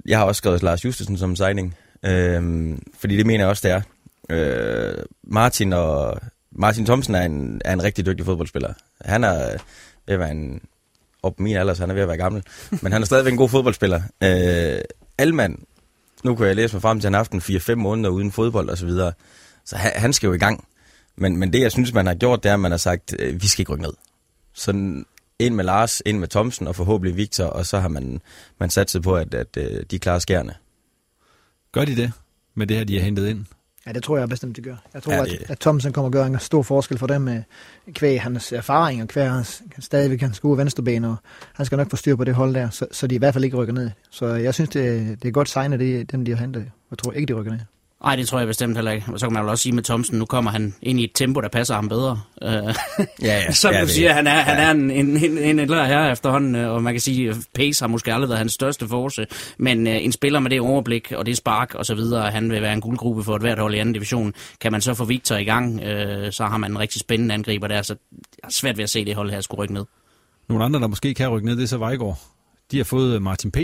jeg har også skrevet Lars Justesen som signing, øh, fordi det mener jeg også, det er. Øh, Martin og Martin Thomsen er en, er en rigtig dygtig fodboldspiller. Han er ved at være en, op min alder, så han er ved at være gammel, [laughs] men han er stadigvæk en god fodboldspiller. Øh, Alman, nu kan jeg læse mig frem til, at han har haft en 4-5 måneder uden fodbold og så videre, så han, han skal jo i gang. Men, men det, jeg synes, man har gjort, det er, at man har sagt, øh, vi skal ikke rykke ned. Så ind med Lars, ind med Thomsen og forhåbentlig Victor, og så har man, man sat sig på, at, at, at øh, de klarer skærne. Gør de det med det her, de har hentet ind? Ja, det tror jeg bestemt, de gør. Jeg tror, ja, det... at, at Thomsen kommer at gøre en stor forskel for dem med kvæg hans erfaring og kvæg hans stadigvæk hans gode venstreben, og han skal nok få styr på det hold der, så, så de i hvert fald ikke rykker ned. Så jeg synes, det, det er godt signet, det dem, de har hentet. Jeg tror ikke, de rykker ned. Nej, det tror jeg bestemt heller ikke. Og så kan man jo også sige med Thomsen, nu kommer han ind i et tempo, der passer ham bedre. Uh, Ja, ja. [laughs] Som ja, du siger, han er, han ja. er en, en, en, en ældre herre efterhånden, øh, og man kan sige, at pace har måske aldrig været hans største force, men uh, en spiller med det overblik og det spark og så videre, han vil være en guldgruppe for et hvert hold i anden division. Kan man så få Victor i gang, uh, så har man en rigtig spændende angriber der, så jeg har svært ved at se det hold her skulle rykke ned. Nogle andre, der måske kan rykke ned, det er så Vejgaard. De har fået øh, Martin P.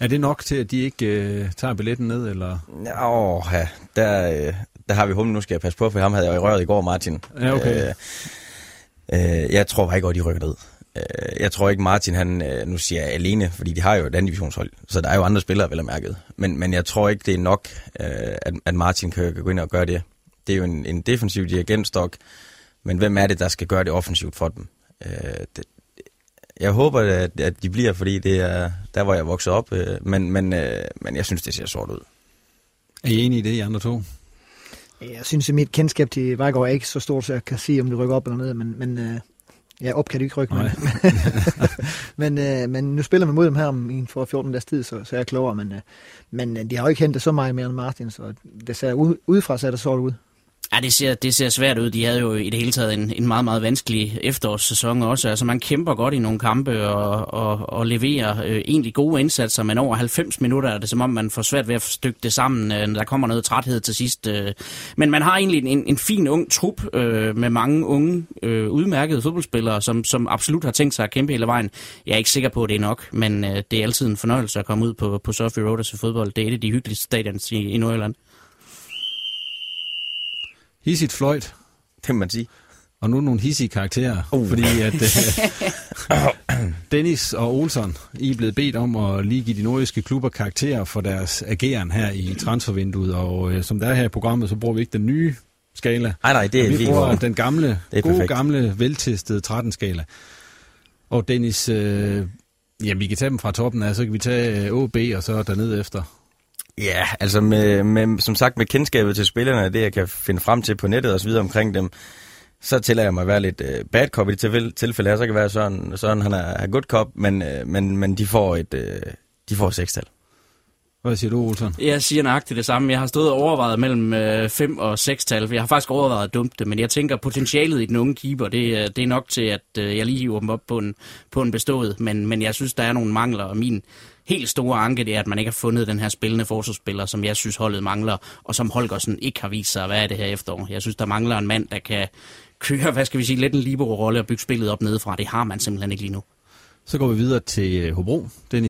Er det nok til, at de ikke øh, tager billetten ned, eller? Åh, ja, der, øh, der har vi humlen. Nu skal jeg passe på, for ham havde jeg jo i røret i går, Martin. Ja, okay. Øh, øh, jeg tror bare ikke, de rykker ned. Øh, jeg tror ikke, Martin, han, øh, nu siger jeg alene, fordi de har jo et andet divisionshold, så der er jo andre spillere, vel at mærket. Men, men jeg tror ikke, det er nok, øh, at, at Martin kan, kan gå ind og gøre det. Det er jo en, en defensiv dirigentstok, men hvem er det, der skal gøre det offensivt for dem? Øh, det, jeg håber, at, at de bliver, fordi det er der, hvor jeg voksede op, øh, men, men, øh, men jeg synes, det ser sort ud. Er I enige i det, I andre to? Jeg synes, at mit kendskab til Vejgaard er ikke så stort, så jeg kan sige, om det rykker op eller ned, men, men øh, ja, op kan det ikke rykke. Men, [laughs] men, øh, men nu spiller man mod dem her om en for 14 dages tid, så, så er jeg klogere, men, øh, men de har jo ikke hentet så meget mere end Martin, så det ser ud, udefra ser det sort ud. Ja, det ser, det ser svært ud. De havde jo i det hele taget en, en meget, meget vanskelig efterårssæson også. Altså, man kæmper godt i nogle kampe og, og, og leverer øh, egentlig gode indsatser, men over 90 minutter er det som om, man får svært ved at stykke det sammen. Øh, der kommer noget træthed til sidst. Øh. Men man har egentlig en, en fin ung trup øh, med mange unge, øh, udmærkede fodboldspillere, som, som absolut har tænkt sig at kæmpe hele vejen. Jeg er ikke sikker på, at det er nok, men øh, det er altid en fornøjelse at komme ud på, på Surfy Road og se fodbold. Det er et af de hyggeligste stadions i, i Nordjylland. Hissigt fløjt, Det må man sige. og nu nogle hissige karakterer, uh. fordi at øh, [laughs] Dennis og Olsen, I er blevet bedt om at lige give de nordiske klubber karakterer for deres ageren her i transfervinduet, og øh, som der er her i programmet, så bruger vi ikke den nye skala. Nej, nej, det er vi bruger den gamle, gode perfekt. gamle, veltestede 13-skala. Og Dennis, øh, ja, vi kan tage dem fra toppen af, så kan vi tage øh, OB og så derned efter. Ja, altså med, med, som sagt med kendskabet til spillerne, det jeg kan finde frem til på nettet og så videre omkring dem, så tillader jeg mig at være lidt øh, bad cop i det tilfælde, her. Så kan det være sådan, sådan han er, er good cop, men, øh, men, men de får et øh, de får et sekstal. Hvad siger du, Olsen? Jeg siger nøjagtigt det samme. Jeg har stået og overvejet mellem 5 og 6 tal. Jeg har faktisk overvejet at dumpe det, men jeg tænker, potentialet i den unge keeper, det, er- det er nok til, at øh, jeg lige hiver dem op på en, på en bestået. Men, men jeg synes, der er nogle mangler, og min helt store anke, det er, at man ikke har fundet den her spillende forsvarsspiller, som jeg synes, holdet mangler, og som Holgersen ikke har vist sig at være det her efterår. Jeg synes, der mangler en mand, der kan køre, hvad skal vi sige, lidt en libero-rolle og bygge spillet op nedefra. Det har man simpelthen ikke lige nu. Så går vi videre til øh, Hobro. Den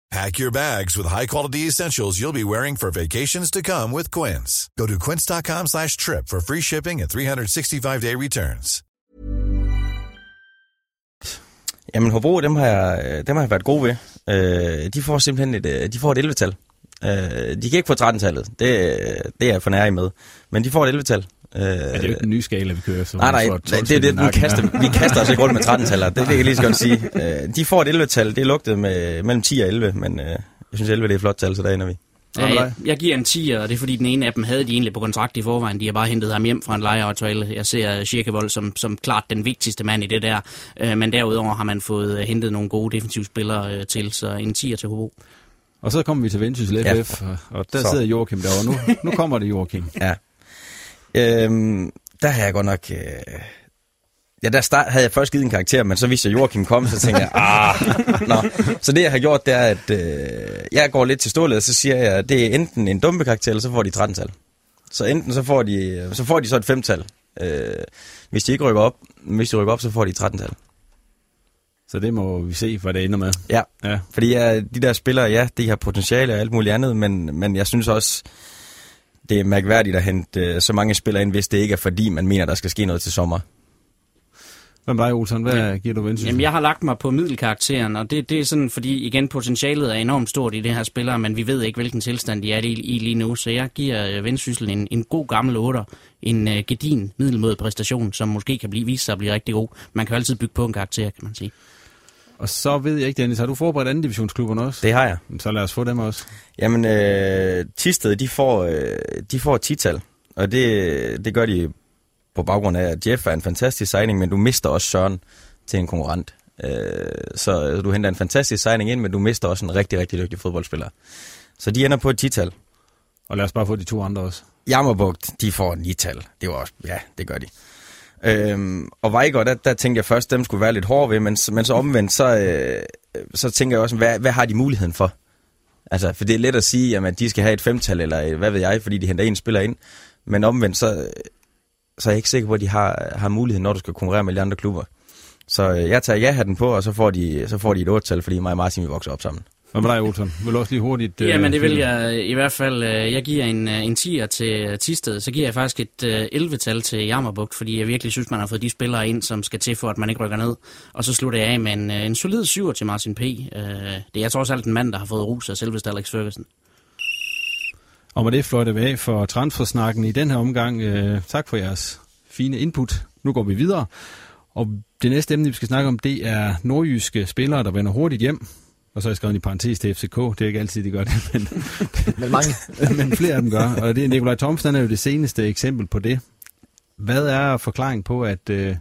Pack your bags with high-quality essentials you'll be wearing for vacations to come with Quince. Go to quince.com slash trip for free shipping and 365-day returns. Jamen Hobro, dem har jeg, øh, dem har jeg været god ved. Øh, de får simpelthen et, øh, de får et 11-tal. Øh, de kan ikke få 13-tallet. Det, øh, det er jeg for nær med. Men de får et 11-tal. Øh, Ja, det er jo ikke den nye skala, vi kører. Så Nej, nej, det, 12 det, vi, kaster, ja. vi kaster os ikke rundt med 13-taller. [laughs] Det, det kan jeg lige så godt sige. Øh, de får et 11-tal. Det lugtede med mellem 10 og 11, men øh, jeg synes 11 det er et flot tal, så der ender vi. Ja, jeg, jeg giver en 10, og det er fordi den ene af dem havde de egentlig på kontrakt i forvejen. De har bare hentet ham hjem fra en lejeaftale. Jeg ser Schirkevold som, som klart den vigtigste mand i det der. Øh, men derudover har man fået øh, hentet nogle gode defensive spillere øh, til, så en 10 til Hobro. Og så kommer vi til Vendsyssel Ja. FF, og- og der Så. sidder Joachim derovre. Nu, nu kommer det, Joachim. Ja. Øhm, der har jeg godt nok... Øh... Ja, der start, havde jeg først givet en karakter, men så vidste jeg, Joachim kom, så tænkte jeg, ah, nå. Så det, jeg har gjort, det er, at øh, jeg går lidt til stålet, og så siger jeg, at det er enten en dumpe karakter, eller så får de 13-tal. Så enten så får de så, får de så et 5-tal. Øh, hvis de ikke rykker op, hvis de rykker op, så får de 13-tal. Så det må vi se, hvad det ender med. Ja, Ja. fordi ja, de der spillere, ja, de har potentiale og alt muligt andet, men, men jeg synes også, det er mærkværdigt at hente øh, så mange spillere ind, hvis det ikke er fordi, man mener, der skal ske noget til sommer. Hvad med dig, Olsen? Hvad ja. giver du Vendsyssel? Jamen, jeg har lagt mig på middelkarakteren, og det, det er sådan, fordi igen, potentialet er enormt stort i det her spillere, men vi ved ikke, hvilken tilstand de er i, i lige nu, så jeg giver øh, Vendsyssel en, en god gammel 8, en uh, gedin middelmåde præstation, som måske kan blive, vise sig at blive rigtig god. Man kan jo altid bygge på en karakter, kan man sige. Og så ved jeg ikke, Dennis, har du forberedt anden divisionsklubberne også? Det har jeg. Så lad os få dem også. Jamen, øh, Tisted, de får, øh, de får et tital, og det, det gør de på baggrund af, at Jeff er en fantastisk signing, men du mister også Søren til en konkurrent. Øh, så du henter en fantastisk signing ind, men du mister også en rigtig, rigtig dygtig fodboldspiller. Så de ender på et tital. Og lad os bare få de to andre også. Jammerbugt, de får et nital. Det var også, ja, det gør de. Øhm, og Vejgaard, der, der tænkte jeg først, dem skulle være lidt hårde ved, men, men så omvendt, så, øh, så tænker jeg også, hvad, hvad har de muligheden for? Altså, for det er let at sige, jamen, at de skal have et femtal, eller hvad ved jeg, fordi de henter en spiller ind. Men omvendt, så, så er jeg ikke sikker på, at de har, har muligheden, når du skal konkurrere med de andre klubber. Så øh, jeg tager ja-hatten på, og så får de, så får de et otte-tal, fordi mig og Martin vi vokser op sammen. Hvad med dig, Olsen? Vil også lige hurtigt... Øh, Jamen, det vil jeg i hvert fald. Øh, jeg giver en, øh, en 10'er til Tisted, så giver jeg faktisk et øh, 11-tal til Jammerbugt, fordi jeg virkelig synes, man har fået de spillere ind, som skal til for, at man ikke rykker ned. Og så slutter jeg af med en, øh, en solid 7'er til Martin P. Øh, det er trods alt en mand, der har fået ros af selveste Alex Ferguson. Og med det fløjter vi af for transfersnakken i den her omgang. Øh, tak for jeres fine input. Nu går vi videre. Og det næste emne, vi skal snakke om, det er nordjyske spillere, der vender hurtigt hjem. Og så har jeg skrevet i parentes til FCK. Det er ikke altid, de gør det, men, [laughs] men, mange. [laughs] men flere af dem gør. Og det er Nikolaj Thomsen, er jo det seneste eksempel på det. Hvad er forklaringen på, at... Øh,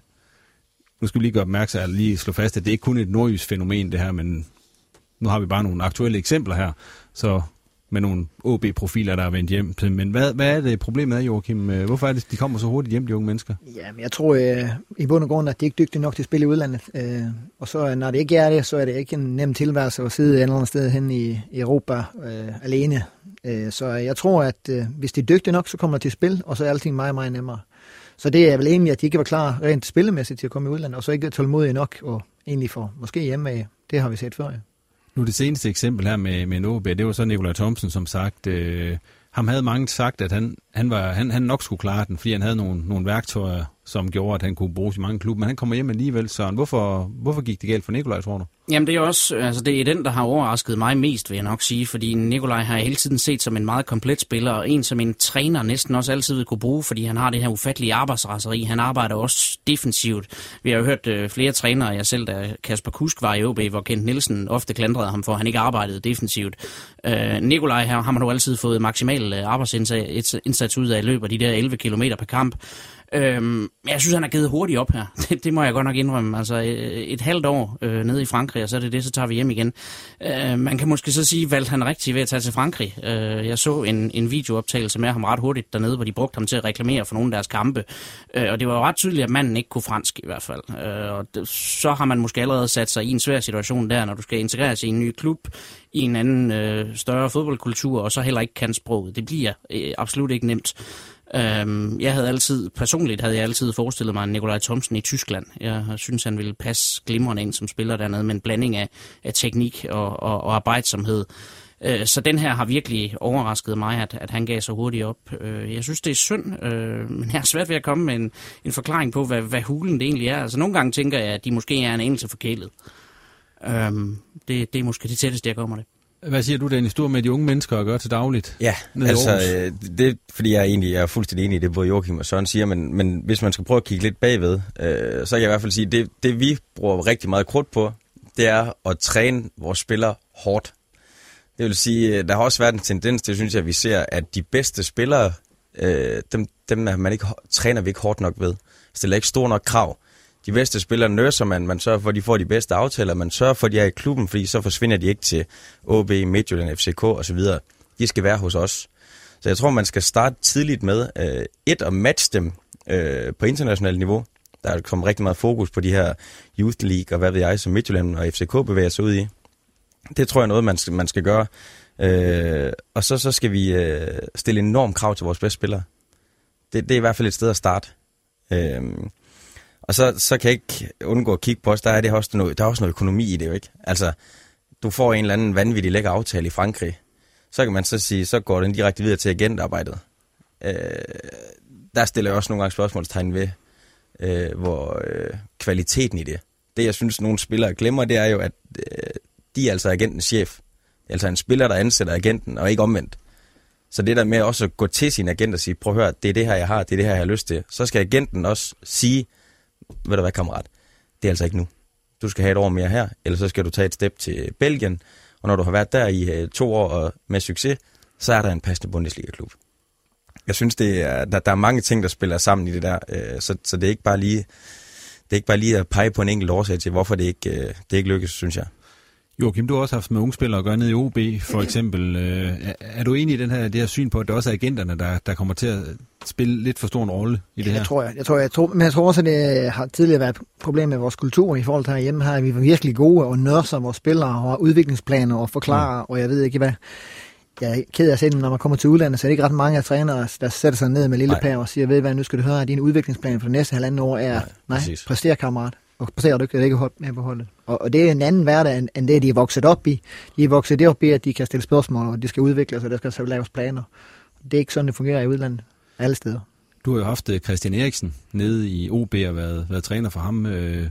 nu skal vi lige gøre opmærksom, at lige slå fast, at det ikke kun er et nordjysk fænomen, det her, men nu har vi bare nogle aktuelle eksempler her. Så med nogle OB-profiler, der er vendt hjem. Men hvad, hvad er det problemet er, Joachim? Øh, hvorfor er det, de kommer så hurtigt hjem, de unge mennesker? Ja, men jeg tror øh, i bund og grund, at de ikke er dygtige nok til at spille i udlandet. Øh, og så når det ikke er det, så er det ikke en nem tilværelse at sidde et andet sted hen i, i Europa øh, alene. Øh, så jeg tror, at øh, hvis de er dygtige nok, så kommer de til spil, og så er alting meget, meget nemmere. Så det er vel egentlig, at de ikke var klar rent spillemæssigt til at komme i udlandet, og så ikke tålmodige nok, og egentlig for måske hjemme Det har vi set før, ja. Nu det seneste eksempel her med, med OB det var så Nikolaj Thomsen, som sagt, øh, ham havde mange sagt, at han, han, var, han, han nok skulle klare den, fordi han havde nogle, nogle værktøjer, som gjorde, at han kunne bruges i mange klubber. Men han kommer hjem alligevel, så hvorfor, hvorfor gik det galt for Nikolaj, tror du? Jamen det er også, altså det er den, der har overrasket mig mest, vil jeg nok sige, fordi Nikolaj har jeg hele tiden set som en meget komplet spiller, og en som en træner næsten også altid vil kunne bruge, fordi han har det her ufattelige arbejdsraseri. Han arbejder også defensivt. Vi har jo hørt øh, flere trænere, jeg selv, da Kasper Kusk var i OB, hvor Kent Nielsen ofte klandrede ham for, at han ikke arbejdede defensivt. Øh, Nikolaj her har man jo altid fået maksimal øh, indsats ud af i løbet af de der 11 km per kamp. Øhm, jeg synes, han har givet hurtigt op her. Det, [laughs] det må jeg godt nok indrømme. Altså et, et halvt år øh, nede i Frankrig, og så er det det, så tager vi hjem igen. Øh, man kan måske så sige, valgte han rigtigt ved at tage til Frankrig. Øh, jeg så en, en videooptagelse med ham ret hurtigt dernede, hvor de brugte ham til at reklamere for nogle af deres kampe. Øh, og det var jo ret tydeligt, at manden ikke kunne fransk i hvert fald. Øh, og det, så har man måske allerede sat sig i en svær situation der, når du skal integreres i en ny klub, i en anden øh, større fodboldkultur, og så heller ikke kan sproget. Det bliver øh, absolut ikke nemt. Øhm, jeg havde altid, personligt havde jeg altid forestillet mig Nikolaj Thomsen i Tyskland. Jeg synes, han ville passe glimrende ind som spiller dernede med en blanding af, af teknik og, og, og arbejdsomhed. Øh, så den her har virkelig overrasket mig, at, at han gav så hurtigt op. Øh, jeg synes, det er synd, øh, men jeg har svært ved at komme med en, en forklaring på, hvad, hvad hulen det egentlig er. Altså nogle gange tænker jeg, at de måske er en anelse forkælet. Øhm, det, det er måske det tætteste, jeg kommer det. Hvad siger du, Dennis? Du er med de unge mennesker at gøre til dagligt. Ja, altså, øh, det fordi jeg egentlig, jeg er fuldstændig enig i det, både Joachim og Søren siger, men, men hvis man skal prøve at kigge lidt bagved, øh, så kan jeg i hvert fald sige, det, det vi bruger rigtig meget krudt på, det er at træne vores spillere hårdt. Det vil sige, øh, der har også været en tendens til, synes jeg, at vi ser, at de bedste spillere, øh, dem, dem man ikke, træner vi ikke hårdt nok ved. Stiller ikke store nok krav de bedste spillere nørser man, man sørger for, at de får de bedste aftaler, man sørger for, at de er i klubben, fordi så forsvinder de ikke til OB, Midtjylland, FCK osv. De skal være hos os. Så jeg tror, man skal starte tidligt med øh, et at matche dem øh, på internationalt niveau. Der er kommet rigtig meget fokus på de her Youth League og hvad ved jeg, som Midtjylland og FCK bevæger sig ud i. Det tror jeg er noget, man skal, man skal gøre. Øh, og så, så skal vi øh, stille enorm krav til vores bedste spillere. Det, det er i hvert fald et sted at starte. Øh, og så, så kan jeg ikke undgå at kigge på os, der er, det også noget, der er også noget økonomi i det jo, ikke? Altså, du får en eller anden vanvittig lækker aftale i Frankrig, så kan man så sige, så går den direkte videre til agentarbejdet. Øh, der stiller jeg også nogle gange spørgsmålstegn ved, øh, hvor øh, kvaliteten i det. Det, jeg synes, nogle spillere glemmer, det er jo, at øh, de er altså agentens chef. Det er altså en spiller, der ansætter agenten, og ikke omvendt. Så det der med også at gå til sin agent og sige, prøv at høre, det er det her, jeg har, det er det her, jeg har lyst til. Så skal agenten også sige, ved du hvad, kammerat, det er altså ikke nu. Du skal have et år mere her, eller så skal du tage et step til Belgien, og når du har været der i øh, to år og med succes, så er der en passende Bundesliga-klub. Jeg synes, det er, der, der er mange ting, der spiller sammen i det der, øh, så, så det er ikke bare lige det er ikke bare lige at pege på en enkelt årsag til, hvorfor det ikke, øh, det ikke lykkes, synes jeg. Joachim, du har også haft med unge spillere at gøre ned i OB, for eksempel. Øh, er du enig i den her, det her syn på, at det også er agenterne, der, der kommer til at spille lidt for stor en rolle i det her? Jeg tror, jeg, jeg tror, jeg tror, men jeg tror også, at det har tidligere været et problem med vores kultur i forhold til herhjemme her. Vi var virkelig gode og nørser vores spillere og udviklingsplaner og forklare, mm. og jeg ved ikke hvad. Jeg er ked af at se når man kommer til udlandet, så er det ikke ret mange af trænere, der sætter sig ned med lille pær og siger, ved hvad, nu skal du høre, at din udviklingsplan for det næste halvanden år er, nej, nej præster kammerat og præsterer du ikke, det ikke hold med på holdet. Og, og det er en anden hverdag, end, end det, de er vokset op i. De er vokset op i, at de kan stille spørgsmål, og de skal udvikle sig, og der skal laves planer. Det er ikke sådan, det fungerer i udlandet, alle steder. Du har jo haft øh, Christian Eriksen nede i OB og været, været træner for ham. Øh,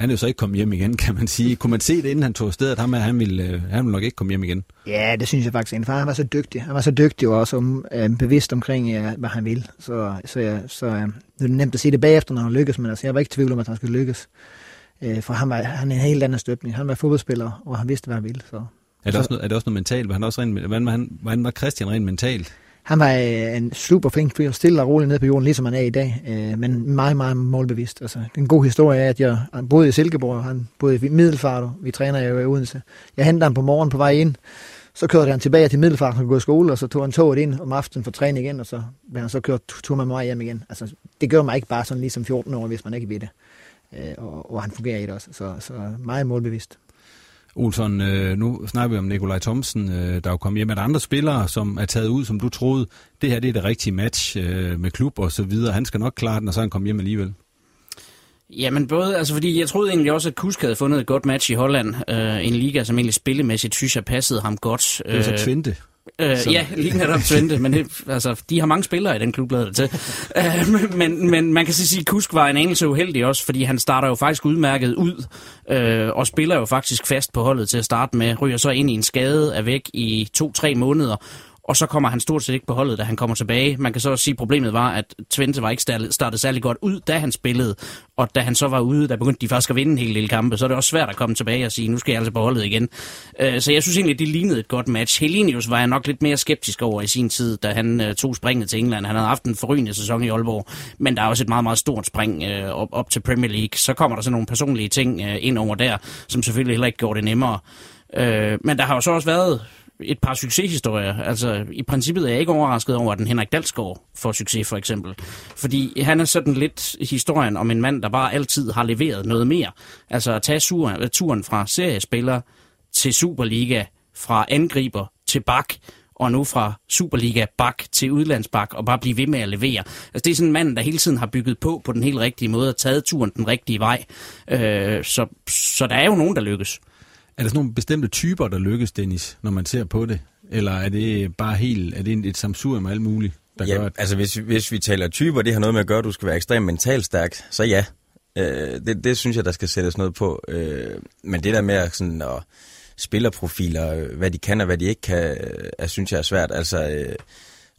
han er jo så ikke kommet hjem igen, [laughs] kan man sige. Kunne man se det, inden han tog afsted, at ham, han, ville, øh, han ville nok ikke komme hjem igen? Ja, det synes jeg faktisk. For han var så dygtig. Han var så dygtig og også øh, bevidst omkring, ja, hvad han vil. Så, så, ja, så det er nemt at sige det bagefter, når han lykkes, men altså, jeg var ikke i tvivl om, at han skulle lykkes. Øh, for han var han er en helt anden støbning. Han var fodboldspiller, og han vidste, hvad han ville. Så. Er det, også noget, er det også noget mentalt? Var han også rent, hvordan, var han, hvordan var Christian rent mentalt? Han var øh, en super flink fyr, stille og rolig ned på jorden, ligesom han er i dag, øh, men meget, meget målbevidst. Altså, en god historie er, at jeg boede i Silkeborg, han boede i Middelfart, vi træner jo i Odense. Jeg hentede ham på morgen på vej ind, så kørte han tilbage til Middelfart, han gå i skole, og så tog han toget ind om aftenen for træning igen, og så blev han så kørt tur med mig hjem igen. Altså, det gør mig ikke bare sådan ligesom 14 år, hvis man ikke ved det. Øh, og, og han fungerer i det også, så, så meget målbevidst. Olsson, øh, nu snakker vi om Nikolaj Thomsen, øh, der er jo kommet hjem. Er der andre spillere, som er taget ud, som du troede, det her det er det rigtige match øh, med klub og så videre. Han skal nok klare den, og så han kommer hjem alligevel. Jamen både, altså fordi jeg troede egentlig også, at Kusk havde fundet et godt match i Holland. Øh, en liga, som egentlig spillemæssigt synes jeg passede ham godt. Det er så Twente. Øh, ja, lige netop Twente, men det, altså, de har mange spillere i den klub, lader det til. Øh, men, men man kan sige, at Kusk var en anelse uheldig også, fordi han starter jo faktisk udmærket ud, øh, og spiller jo faktisk fast på holdet til at starte med, ryger så ind i en skade, er væk i to-tre måneder, og så kommer han stort set ikke på holdet, da han kommer tilbage. Man kan så også sige, at problemet var, at Twente var ikke startet særlig godt ud, da han spillede, og da han så var ude, der begyndte de faktisk at vinde en hel lille kampe, så er det også svært at komme tilbage og sige, nu skal jeg altså på holdet igen. Øh, så jeg synes egentlig, at det lignede et godt match. Helinius var jeg nok lidt mere skeptisk over i sin tid, da han øh, tog springet til England. Han havde haft en forrygende sæson i Aalborg, men der er også et meget, meget stort spring øh, op, op til Premier League. Så kommer der sådan nogle personlige ting øh, ind over der, som selvfølgelig heller ikke gjorde det nemmere. Øh, men der har jo så også været et par succeshistorier. Altså, i princippet er jeg ikke overrasket over, at den Henrik Dalsgaard får succes, for eksempel. Fordi han er sådan lidt historien om en mand, der bare altid har leveret noget mere. Altså at tage turen fra seriespiller til Superliga, fra angriber til bak, og nu fra Superliga bak til udlandsbak, og bare blive ved med at levere. Altså, det er sådan en mand, der hele tiden har bygget på på den helt rigtige måde, og taget turen den rigtige vej. Øh, så, så der er jo nogen, der lykkes. Er der sådan nogle bestemte typer, der lykkes, Dennis, når man ser på det? Eller er det bare helt, er det et samsurium af alt muligt, der ja, gør at... altså hvis, hvis vi taler typer, det har noget med at gøre, at du skal være ekstremt mentalt stærk, så ja. Øh, det, det synes jeg, der skal sættes noget på. Øh, men det der med at, sådan, at spillerprofiler, hvad de kan og hvad de ikke kan, er, synes jeg er svært. Altså, øh,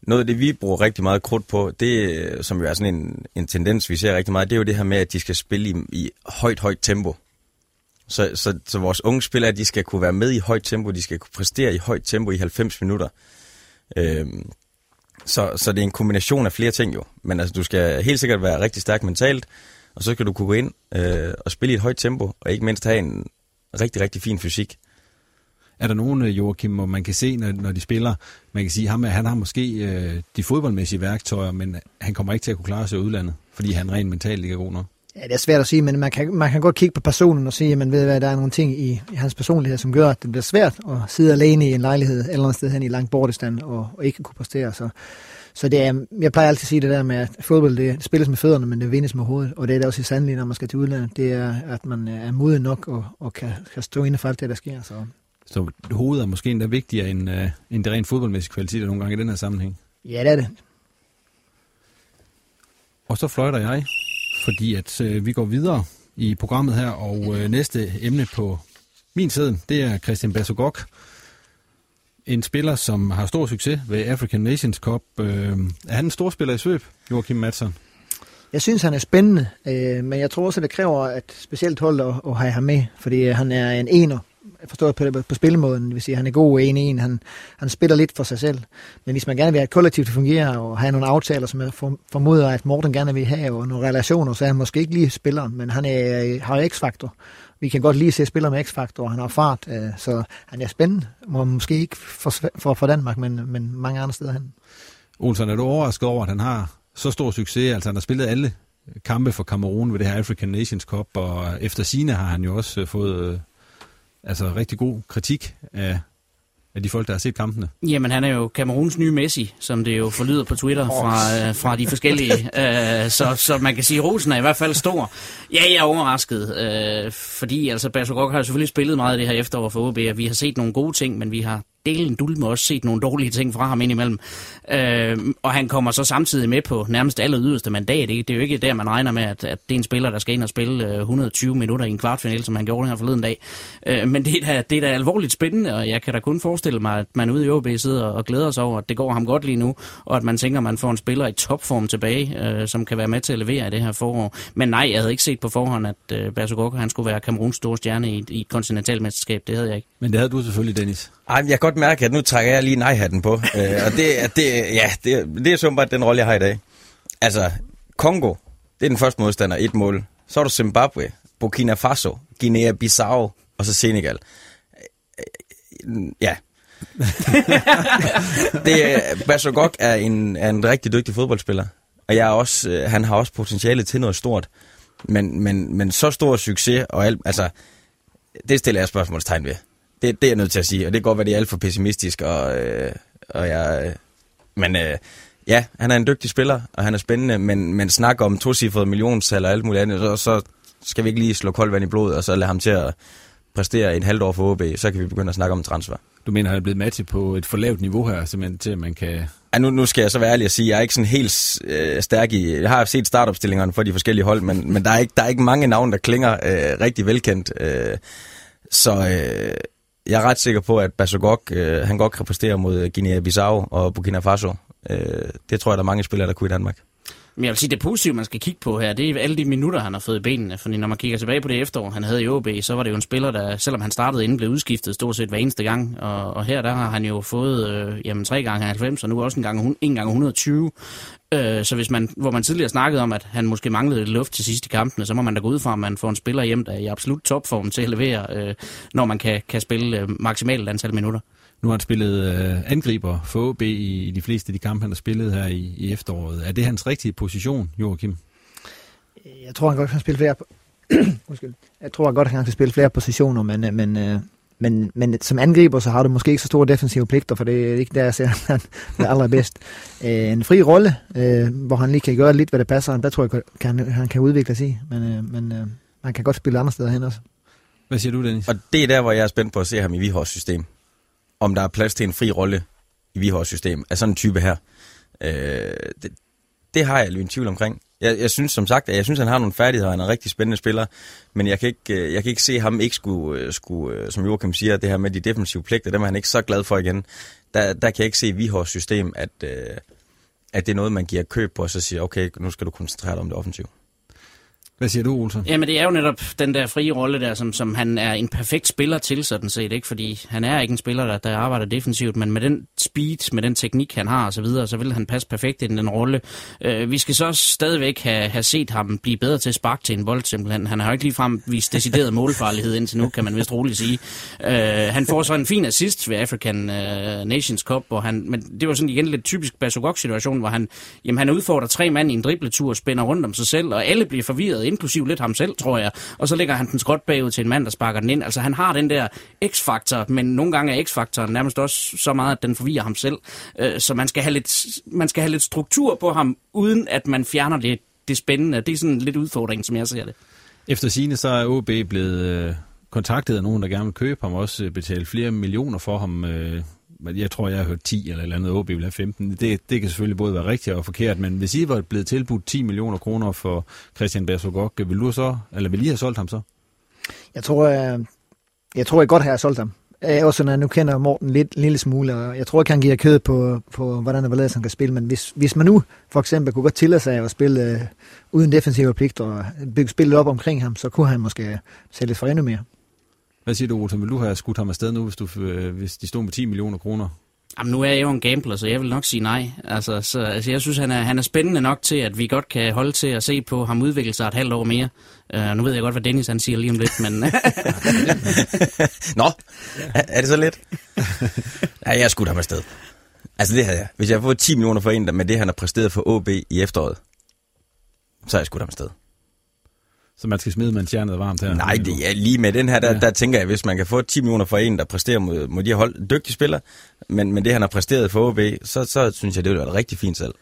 noget af det, vi bruger rigtig meget krudt på, det som jo er sådan en, en tendens, vi ser rigtig meget, det er jo det her med, at de skal spille i, i højt, højt tempo. Så, så, så vores unge spillere, de skal kunne være med i højt tempo, de skal kunne præstere i højt tempo i 90 minutter. Øhm, så, så det er en kombination af flere ting jo. Men altså, du skal helt sikkert være rigtig stærk mentalt, og så skal du kunne gå ind øh, og spille i et højt tempo, og ikke mindst have en rigtig, rigtig fin fysik. Er der nogen, øh, Joachim, hvor man kan se, når, når de spiller, man kan sige, at han har måske øh, de fodboldmæssige værktøjer, men han kommer ikke til at kunne klare sig i udlandet, fordi han rent mentalt ikke er god nok? Ja, det er svært at sige, men man kan, man kan godt kigge på personen og sige, at man ved, at der er nogle ting i, i hans personlighed, som gør, at det bliver svært at sidde alene i en lejlighed eller andet sted hen i langt bortestand og, og ikke kunne præstere. Så, så det er, jeg plejer altid at sige det der med, at fodbold det, det spilles med fødderne, men det vindes med hovedet. Og det er det også i sandelig, når man skal til udlandet. Det er, at man er modig nok og, og kan, kan stå inde for alt det, der sker. Så. så hovedet er måske endda vigtigere end, uh, end det rent fodboldmæssige kvalitet nogle gange i den her sammenhæng? Ja, det er det. Og så fløjter jeg fordi at øh, vi går videre i programmet her, og øh, næste emne på min side, det er Christian Basogok. En spiller, som har stor succes ved African Nations Cup. Øh, er han en stor spiller i svøb, Joachim Madsen? Jeg synes, han er spændende, øh, men jeg tror også, at det kræver et specielt hold at, at have ham med, fordi han er en ener, forstået på, på spillemåden, det vil sige, at han er god en en, han, han spiller lidt for sig selv. Men hvis man gerne vil have et kollektiv at fungere, og have nogle aftaler, som jeg formoder, at Morten gerne vil have, og nogle relationer, så er han måske ikke lige spilleren, men han er, har x-faktor. Vi kan godt lige se spiller med x-faktor, og han har fart, øh, så han er spændende, må måske ikke for, for, for Danmark, men, men mange andre steder hen. Olsen, er du overrasket over, at han har så stor succes? Altså han har spillet alle kampe for Kamerun ved det her African Nations Cup, og efter sine har han jo også øh, fået øh, altså rigtig god kritik af, af de folk, der har set kampene. Jamen, han er jo Kameruns nye Messi, som det jo forlyder på Twitter fra, øh, fra de forskellige. [laughs] øh, så, så man kan sige, at rosen er i hvert fald stor. Ja, jeg er overrasket, øh, fordi altså Basogok har selvfølgelig spillet meget det her efterår for OB, og vi har set nogle gode ting, men vi har delen dulme også set nogle dårlige ting fra ham indimellem. Øh, og han kommer så samtidig med på nærmest aller yderste mandat. Ikke? Det er jo ikke der, man regner med, at, at det er en spiller, der skal ind og spille øh, 120 minutter i en kvartfinale, som han gjorde her forleden dag. Øh, men det er, da, det er da alvorligt spændende, og jeg kan da kun forestille mig, at man ude i OB sidder og glæder sig over, at det går ham godt lige nu, og at man tænker, at man får en spiller i topform tilbage, øh, som kan være med til at levere i det her forår. Men nej, jeg havde ikke set på forhånd, at øh, Bertogoko, han skulle være Kameruns store stjerne i, i et kontinentalmesterskab. Det havde jeg ikke. Men det havde du selvfølgelig, Dennis. Ej, jeg kan godt mærke, at nu trækker jeg lige nej-hatten på. [laughs] øh, og det, det, ja, det, det er så bare den rolle, jeg har i dag. Altså, Kongo, det er den første modstander, et mål. Så er du Zimbabwe, Burkina Faso, Guinea-Bissau og så Senegal. Ja. [laughs] det, Basogok er en, er en rigtig dygtig fodboldspiller. Og jeg er også, øh, han har også potentiale til noget stort. Men, men, men så stor succes, og alt, altså, det stiller jeg spørgsmålstegn ved det, det er jeg nødt til at sige, og det kan godt være, det er alt for pessimistisk, og, øh, og jeg... Øh, men øh, ja, han er en dygtig spiller, og han er spændende, men, men snak om to-cifrede millionstal og alt muligt andet, så, så skal vi ikke lige slå koldt vand i blodet, og så lade ham til at præstere en halvt år for OB, så kan vi begynde at snakke om transfer. Du mener, han er blevet matchet på et for lavt niveau her, simpelthen til, at man kan... Ja, nu, nu skal jeg så være ærlig at sige, at jeg er ikke sådan helt øh, stærk i... Jeg har set startopstillingerne for de forskellige hold, men, men der, er ikke, der er ikke mange navne, der klinger øh, rigtig velkendt. Øh, så øh, jeg er ret sikker på, at Basogok, øh, han godt kan præstere mod Guinea-Bissau og Burkina Faso. Øh, det tror jeg, der er mange spillere, der kunne i Danmark. Men jeg vil sige, det positive, man skal kigge på her, det er alle de minutter, han har fået i benene. Fordi når man kigger tilbage på det efterår, han havde i OB, så var det jo en spiller, der, selvom han startede inden, blev udskiftet stort set hver eneste gang. Og, og her der har han jo fået øh, jamen, tre gange 90, og nu også en gang, en gang 120. Øh, så hvis man, hvor man tidligere snakkede om, at han måske manglede lidt luft til sidst i kampene, så må man da gå ud fra, at man får en spiller hjem, der er i absolut topform til at levere, øh, når man kan, kan spille øh, maksimalt antal minutter. Nu har han spillet øh, angriber for OB i, i de fleste af de kampe, han har spillet her i, i efteråret. Er det hans rigtige position, Joachim? Jeg tror, han godt kan spille flere... [coughs] Undskyld. Jeg tror han godt, han kan spille flere positioner, men, øh, men, øh, men, men som angriber, så har du måske ikke så store defensive pligter, for det er ikke der, jeg ser [laughs] han er allerbedst. Øh, en fri rolle, hvor han lige kan gøre lidt, hvad det passer, der tror jeg, kan, han kan udvikle sig i, men, men han kan godt spille andre steder hen også. Hvad siger du, Dennis? Og det er der, hvor jeg er spændt på at se ham i Vihors system om der er plads til en fri rolle i Vihors system af sådan en type her. Øh, det, det har jeg lidt en tvivl omkring. Jeg, jeg synes som sagt, at jeg synes, at han har nogle færdigheder, han er en rigtig spændende spiller, men jeg kan ikke, øh, jeg kan ikke se ham ikke skulle, øh, skulle øh, som Joachim siger, det her med de defensive pligter, dem er han ikke så glad for igen. Der, der kan jeg ikke se i Vihors system, at, at det er noget, man giver køb på, og så siger, okay, nu skal du koncentrere dig om det offensive. Hvad siger du, Olsen? Jamen, det er jo netop den der frie rolle der, som, som han er en perfekt spiller til, sådan set, ikke? Fordi han er ikke en spiller, der, der arbejder defensivt, men med den speed, med den teknik, han har og så videre, så vil han passe perfekt i den rolle. Øh, vi skal så stadigvæk have, have set ham blive bedre til at sparke til en bold, simpelthen. Han har jo ikke ligefrem vist decideret [laughs] målfarlighed indtil nu, kan man vist roligt sige. Øh, han får så en fin assist ved African uh, Nations Cup, hvor han, men det var sådan igen lidt typisk Basogok-situation, hvor han, jamen, han udfordrer tre mand i en dribletur og spænder rundt om sig selv, og alle bliver forvirret inklusiv lidt ham selv, tror jeg. Og så lægger han den skråt bagud til en mand, der sparker den ind. Altså han har den der x-faktor, men nogle gange er x-faktoren nærmest også så meget, at den forvirrer ham selv. Øh, så man skal, have lidt, man skal have lidt struktur på ham, uden at man fjerner det, det spændende. Det er sådan lidt udfordring, som jeg ser det. Efter sine så er OB blevet øh, kontaktet af nogen, der gerne vil købe ham, også betale flere millioner for ham. Øh, men jeg tror, jeg har hørt 10 eller et eller andet, OB vil have 15. Det, det kan selvfølgelig både være rigtigt og forkert, men hvis I var blevet tilbudt 10 millioner kroner for Christian Bersogok, vil du så, eller vil I have solgt ham så? Jeg tror, jeg, jeg tror, jeg godt har solgt ham. Også når jeg nu kender Morten lidt, en lille smule, og jeg tror ikke, han giver kød på, på hvordan og hvorledes han kan spille, men hvis, hvis man nu for eksempel kunne godt tillade sig at spille øh, uden defensive pligter og bygge spillet op omkring ham, så kunne han måske sælges for endnu mere. Hvad siger du, Olsen? Vil du have skudt ham afsted nu, hvis, du, øh, hvis de stod med 10 millioner kroner? Jamen, nu er jeg jo en gambler, så jeg vil nok sige nej. Altså, så, altså jeg synes, han er, han er spændende nok til, at vi godt kan holde til at se på ham udvikle sig et halvt år mere. Uh, nu ved jeg godt, hvad Dennis han siger lige om lidt, men... [laughs] Nå, er det så lidt? [laughs] ja, jeg skudt ham afsted. Altså det havde jeg. Hvis jeg har fået 10 millioner for en, der med det, han har præsteret for OB i efteråret, så har jeg skudt ham afsted. Så man skal smide, mens jernet er varmt her? Nej, det er lige med den her, der, ja. der tænker jeg, hvis man kan få 10 millioner for en, der præsterer mod, mod de hold, dygtige spiller, men, men det han har præsteret for OB, så, så synes jeg, det vil være rigtig fint selv.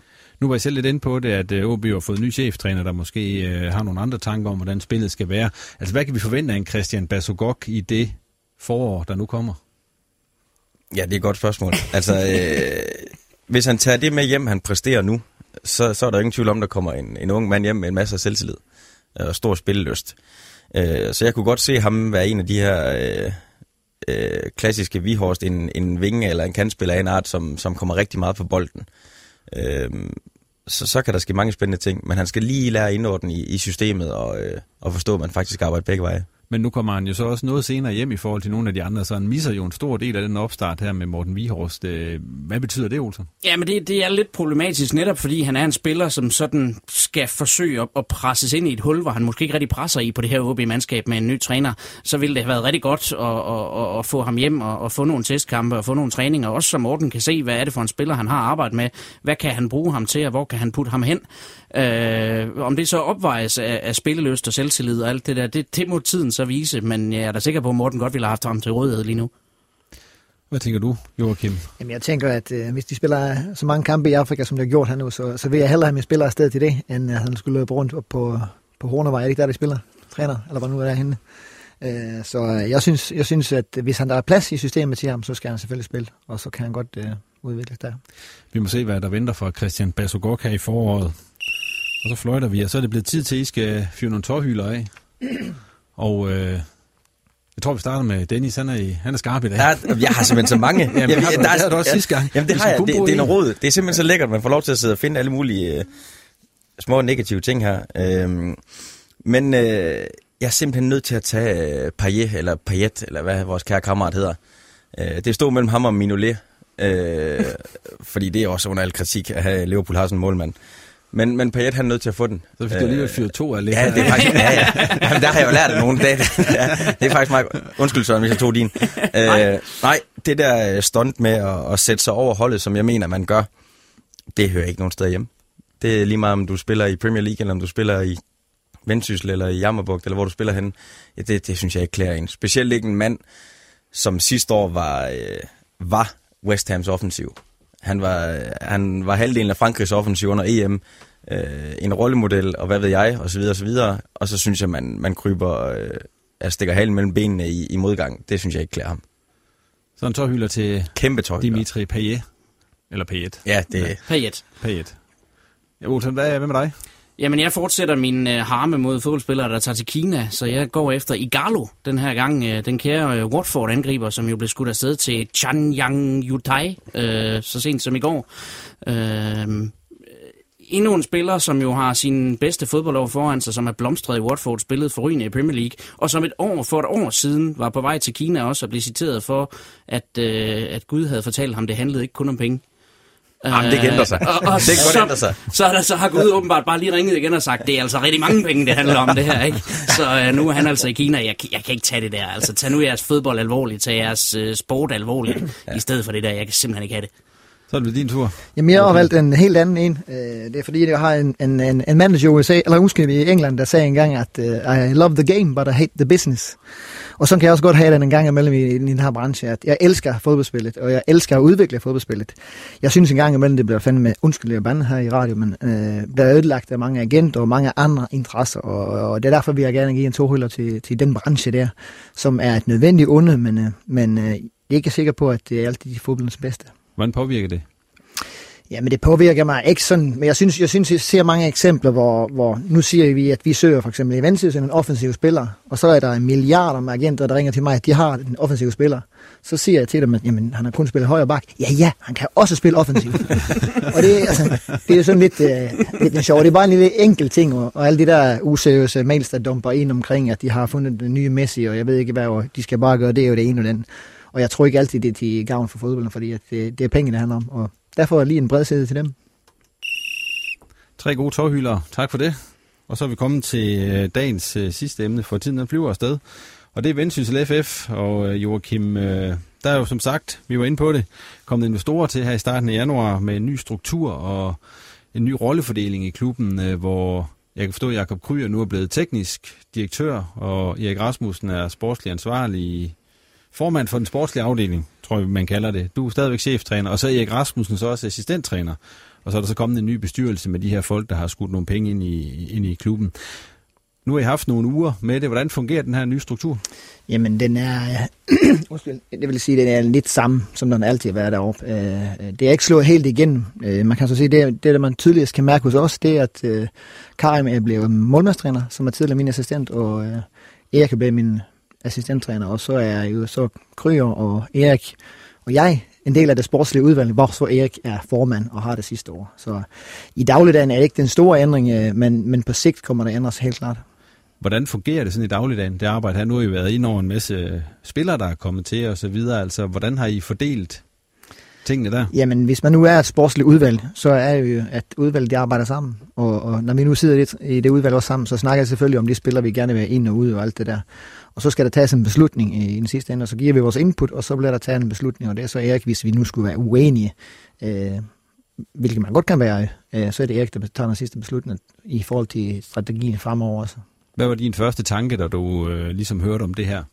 Nu var jeg selv lidt inde på det, at OB har fået en ny cheftræner, der måske øh, har nogle andre tanker om, hvordan spillet skal være. Altså, hvad kan vi forvente af en Christian Basogok i det forår, der nu kommer? Ja, det er et godt spørgsmål. altså, øh, hvis han tager det med hjem, han præsterer nu, så, så er der ingen tvivl om, der kommer en, en ung mand hjem med en masse af selvtillid Øh, og stor spillelyst. Øh, så jeg kunne godt se ham være en af de her øh, øh, klassiske vihorst, en, en vinge eller en kantspiller af en art, som, som kommer rigtig meget på bolden. Øh, så, så kan der ske mange spændende ting, men han skal lige lære indordnen i, i systemet og, øh, og forstå, at man faktisk arbejder begge veje. Men nu kommer han jo så også noget senere hjem i forhold til nogle af de andre, så han misser jo en stor del af den opstart her med Morten Vihorst. Øh, hvad betyder det, Olsen? Ja, men det, det er lidt problematisk netop, fordi han er en spiller, som sådan skal forsøge at, at presses ind i et hul, hvor han måske ikke rigtig presser i på det her OB-mandskab med en ny træner. Så ville det have været rigtig godt at, at, at, at få ham hjem og at få nogle testkampe og få nogle træninger. Også så Morten kan se, hvad er det for en spiller, han har arbejdet med. Hvad kan han bruge ham til, og hvor kan han putte ham hen? Øh, om det så opvejes af, af spilleløst og selvtillid og alt det der, det, det må tiden så vise, men jeg er da sikker på, at Morten godt ville have haft ham til rådighed lige nu. Hvad tænker du, Joachim? Jamen, jeg tænker, at øh, hvis de spiller så mange kampe i Afrika, som de har gjort her nu, så, så vil jeg hellere have min spiller afsted til det, end at han skulle løbe rundt op på, på Hornevej. Er det ikke der, de spiller? Træner, eller hvad nu er der henne? Øh, så jeg synes, jeg synes, at hvis han der er plads i systemet til ham, så skal han selvfølgelig spille, og så kan han godt øh, udvikles der. Vi må se, hvad der venter for Christian Basogok her i foråret. Og så fløjter vi, og så er det blevet tid til, at I skal fyre nogle tårhylder af. [clears throat] Og øh, jeg tror, vi starter med Dennis. Han er, i, han er skarp i dag. Ja, jeg har simpelthen så mange. jamen, jamen, har der, det har du også sidste gang. Jamen, det har jeg. Det, det er noget råd. Det er simpelthen så lækkert, at man får lov til at sidde og finde alle mulige øh, små negative ting her. Øhm, men øh, jeg er simpelthen nødt til at tage øh, Payet, eller Payet, eller hvad vores kære kammerat hedder. Øh, det stod mellem ham og Minolet. Øh, fordi det er også under al kritik at Liverpool har sådan en målmand. Men, men Payet han er nødt til at få den. Så fik du alligevel fyret to af Ja, det er faktisk, ja, ja. Jamen, der har jeg jo lært nogen dage. Ja, det er faktisk meget... Undskyld, Søren, hvis jeg tog din. Nej. Øh, nej, det der stunt med at, at sætte sig over holdet, som jeg mener, man gør, det hører ikke nogen steder hjemme. Det er lige meget, om du spiller i Premier League, eller om du spiller i Vendsyssel, eller i Jammerbugt, eller hvor du spiller hen. Ja, det, det synes jeg ikke klæder en. Specielt ikke en mand, som sidste år var, øh, var West Hams offensiv. Han var, han var halvdelen af Frankrigs offensiv under EM, øh, en rollemodel, og hvad ved jeg, og så videre, og så videre. Og så synes jeg, man, man kryber, øh, altså stikker halen mellem benene i, i modgang. Det synes jeg ikke klæder ham. Så en tårhylder til Kæmpe tårhylder. Dimitri Payet. Eller Payet. Ja, det er... Ja. Payet. Payet. Ja, Olsen, hvad, hvad med dig? Jamen, jeg fortsætter min øh, harme mod fodboldspillere, der tager til Kina, så jeg går efter Igalo den her gang. Øh, den kære øh, Watford-angriber, som jo blev skudt afsted til Chanyang Yutai øh, så sent som i går. Øh, endnu en spiller, som jo har sin bedste fodboldår foran sig, som er blomstret i Watford, spillet forrygende i Premier League, og som et år for et år siden var på vej til Kina også og blev citeret for, at, øh, at Gud havde fortalt ham, det handlede ikke kun om penge. Jamen, det kan ændre sig. Øh, og, og det kan så, ændre sig. Så, der, så har Gud åbenbart bare lige ringet igen og sagt, det er altså rigtig mange penge, det handler om det her, ikke? Så øh, nu er han altså i Kina, jeg, jeg kan ikke tage det der. Altså, tag nu jeres fodbold alvorligt, tag jeres øh, sport alvorligt, ja. i stedet for det der. Jeg kan simpelthen ikke have det. Så er det din tur. Jamen, jeg har valgt en helt anden en. Øh, Det er fordi, jeg har en, en, en, en manager i USA, eller måske i England, der sagde engang, at uh, I love the game, but I hate the business. Og så kan jeg også godt have den en gang imellem i, i den her branche, at jeg elsker fodboldspillet, og jeg elsker at udvikle fodboldspillet. Jeg synes en gang imellem, det bliver fandme, undskyld, jeg bande her i radio, men øh, bliver ødelagt af mange agenter og mange andre interesser, og, og det er derfor, vi har gerne give en tohylder til, til den branche der, som er et nødvendigt onde, men, øh, men øh, er ikke sikker på, at det er altid de fodboldens bedste. Hvordan påvirker det? Ja, men det påvirker mig ikke sådan, men jeg synes, jeg synes, jeg ser mange eksempler, hvor, hvor nu siger vi, at vi søger for eksempel i Vendsyssel en offensiv spiller, og så er der en milliarder med agenter, der ringer til mig, at de har en offensiv spiller. Så siger jeg til dem, at jamen, han har kun spillet højre bak. Ja, ja, han kan også spille offensiv. [laughs] og det, altså, det er sådan lidt, uh, lidt sjovt. Det er bare en lille enkelt ting, og, og alle de der useriøse mails, der dumper ind omkring, at de har fundet den nye Messi, og jeg ved ikke hvad, og de skal bare gøre det og det ene og den. Og jeg tror ikke altid, det er til gavn for fodbolden, fordi at det, det er penge, det handler om. Og derfor lige en bred sæde til dem. Tre gode tårhylder. Tak for det. Og så er vi kommet til øh, dagens øh, sidste emne, for tiden den flyver afsted. Og det er Vendsyssel FF, og øh, Joachim, øh, der er jo som sagt, vi var inde på det, kommet investorer til her i starten af januar med en ny struktur og en ny rollefordeling i klubben, hvor jeg kan forstå, at Jakob Kryer nu er blevet teknisk direktør, og Erik Rasmussen er sportslig ansvarlig formand for den sportslige afdeling, tror jeg, man kalder det. Du er stadigvæk cheftræner, og så er Erik Rasmussen så også assistenttræner. Og så er der så kommet en ny bestyrelse med de her folk, der har skudt nogle penge ind i, ind i klubben. Nu har I haft nogle uger med det. Hvordan fungerer den her nye struktur? Jamen, den er, [clears throat] undskyld, det vil sige, den er lidt samme, som den altid har været deroppe. Øh, det er ikke slået helt igennem. Øh, man kan så sige, det, det man tydeligst kan mærke hos os, det er, at øh, Karim er blevet målmandstræner, som er tidligere min assistent, og Erik er blevet min assistenttræner, og så er jo så Kryer og Erik og jeg en del af det sportslige udvalg, hvor så Erik er formand og har det sidste år. Så i dagligdagen er det ikke den store ændring, øh, men, men på sigt kommer det ændres helt klart. Hvordan fungerer det sådan i dagligdagen, det arbejde her? Nu har I været ind over en masse spillere, der er kommet til og så videre. Altså, hvordan har I fordelt tingene der? Jamen, hvis man nu er et sportsligt udvalg, så er det jo, at udvalget de arbejder sammen. Og, og når vi nu sidder lidt i det udvalg også sammen, så snakker jeg selvfølgelig om de spillere, vi gerne vil ind og ud og alt det der. Og så skal der tages en beslutning i, den sidste ende, og så giver vi vores input, og så bliver der taget en beslutning, og det er så Erik, hvis vi nu skulle være uenige, øh, hvilket man godt kan være, øh, så er det Erik, der tager den sidste beslutning i forhold til strategien fremover også. Hvad var din første tanke, da du øh, ligesom hørte om det her?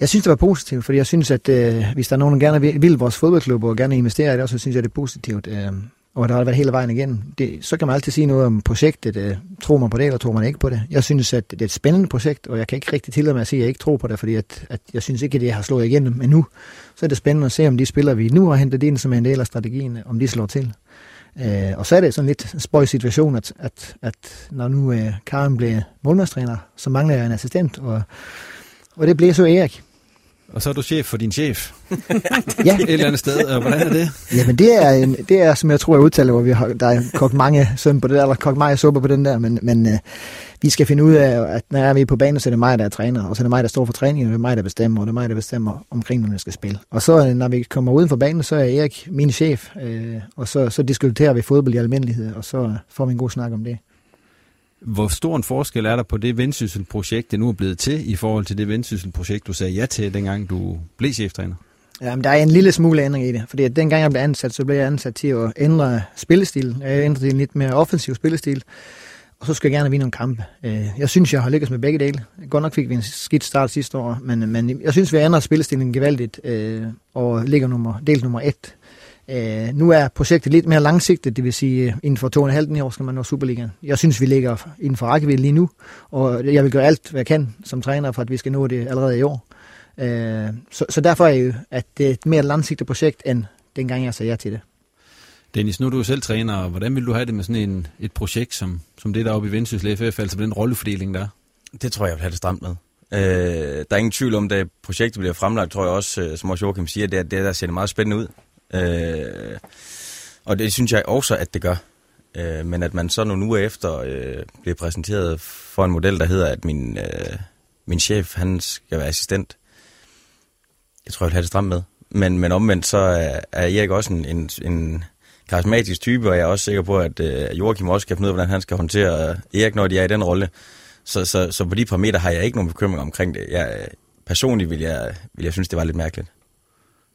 Jeg synes, det var positivt, fordi jeg synes, at øh, hvis der er nogen, der gerne vil, vil vores fodboldklub og gerne investere i det, så synes jeg, det er positivt. Øh, og der har været hele vejen igen. Det, så kan man altid sige noget om projektet. Øh, tror man på det, eller tror man ikke på det? Jeg synes, at det er et spændende projekt, og jeg kan ikke rigtig tillade mig at sige, at jeg ikke tror på det, fordi at, at jeg synes ikke, at det har slået igennem. Men nu så er det spændende at se, om de spiller, vi nu har hentet ind, som er en del af strategien, øh, om de slår til. Øh, og så er det sådan lidt en spøj situation, at, at, at når nu øh, Karen bliver målmandstræner, så mangler jeg en assistent, og, og det bliver så Erik. Og så er du chef for din chef. ja. Et eller andet sted. Og hvordan er det? Jamen det er, en, det er som jeg tror, jeg udtaler, hvor vi har, der er kogt mange søn på det der, eller kogt meget suppe på den der, men, men uh, vi skal finde ud af, at når vi er på banen, så er det mig, der er træner, og så er det mig, der står for træningen, og det er mig, der bestemmer, og det er mig, der bestemmer omkring, når vi skal spille. Og så når vi kommer uden for banen, så er Erik min chef, uh, og så, så diskuterer vi fodbold i almindelighed, og så får vi en god snak om det. Hvor stor en forskel er der på det vendsysselprojekt, det nu er blevet til, i forhold til det vendsysselprojekt, du sagde ja til, dengang du blev cheftræner? Jamen, der er en lille smule ændring i det, fordi at dengang jeg blev ansat, så blev jeg ansat til at ændre spillestil. Jeg ændrede en lidt mere offensiv spillestil, og så skal jeg gerne vinde nogle kampe. Øh, jeg synes, jeg har lykkes med begge dele. Godt nok fik vi en skidt start sidste år, men, men jeg synes, vi ændrer spillestilen gevaldigt, øh, og ligger nummer, del nummer et Øh, nu er projektet lidt mere langsigtet, det vil sige, øh, inden for to og en halv år skal man nå Superligaen. Jeg synes, vi ligger inden for rækkevidde lige nu, og jeg vil gøre alt, hvad jeg kan som træner, for at vi skal nå det allerede i år. Øh, så, så derfor er jo, at det er et mere langsigtet projekt, end dengang jeg sagde ja til det. Dennis, nu er du selv træner, og hvordan vil du have det med sådan en, et projekt som, som det der oppe i Vendsyssel FF, altså den rollefordeling der? Det tror jeg, jeg vil have det stramt med. Øh, der er ingen tvivl om, at projektet bliver fremlagt, tror jeg også, øh, som også Joachim siger, det er det, der ser meget spændende ud. Øh, og det synes jeg også, at det gør. Øh, men at man så nogle uger efter øh, bliver præsenteret for en model, der hedder, at min, øh, min chef, han skal være assistent. Jeg tror, jeg vil have det stramt med. Men, men omvendt, så er, er Erik også en, en, en karismatisk type, og jeg er også sikker på, at øh, Joachim også kan finde ud af, hvordan han skal håndtere Erik, når de er i den rolle. Så, så, så på de parametre har jeg ikke nogen bekymring omkring det. Jeg, øh, personligt vil jeg, vil jeg synes, det var lidt mærkeligt.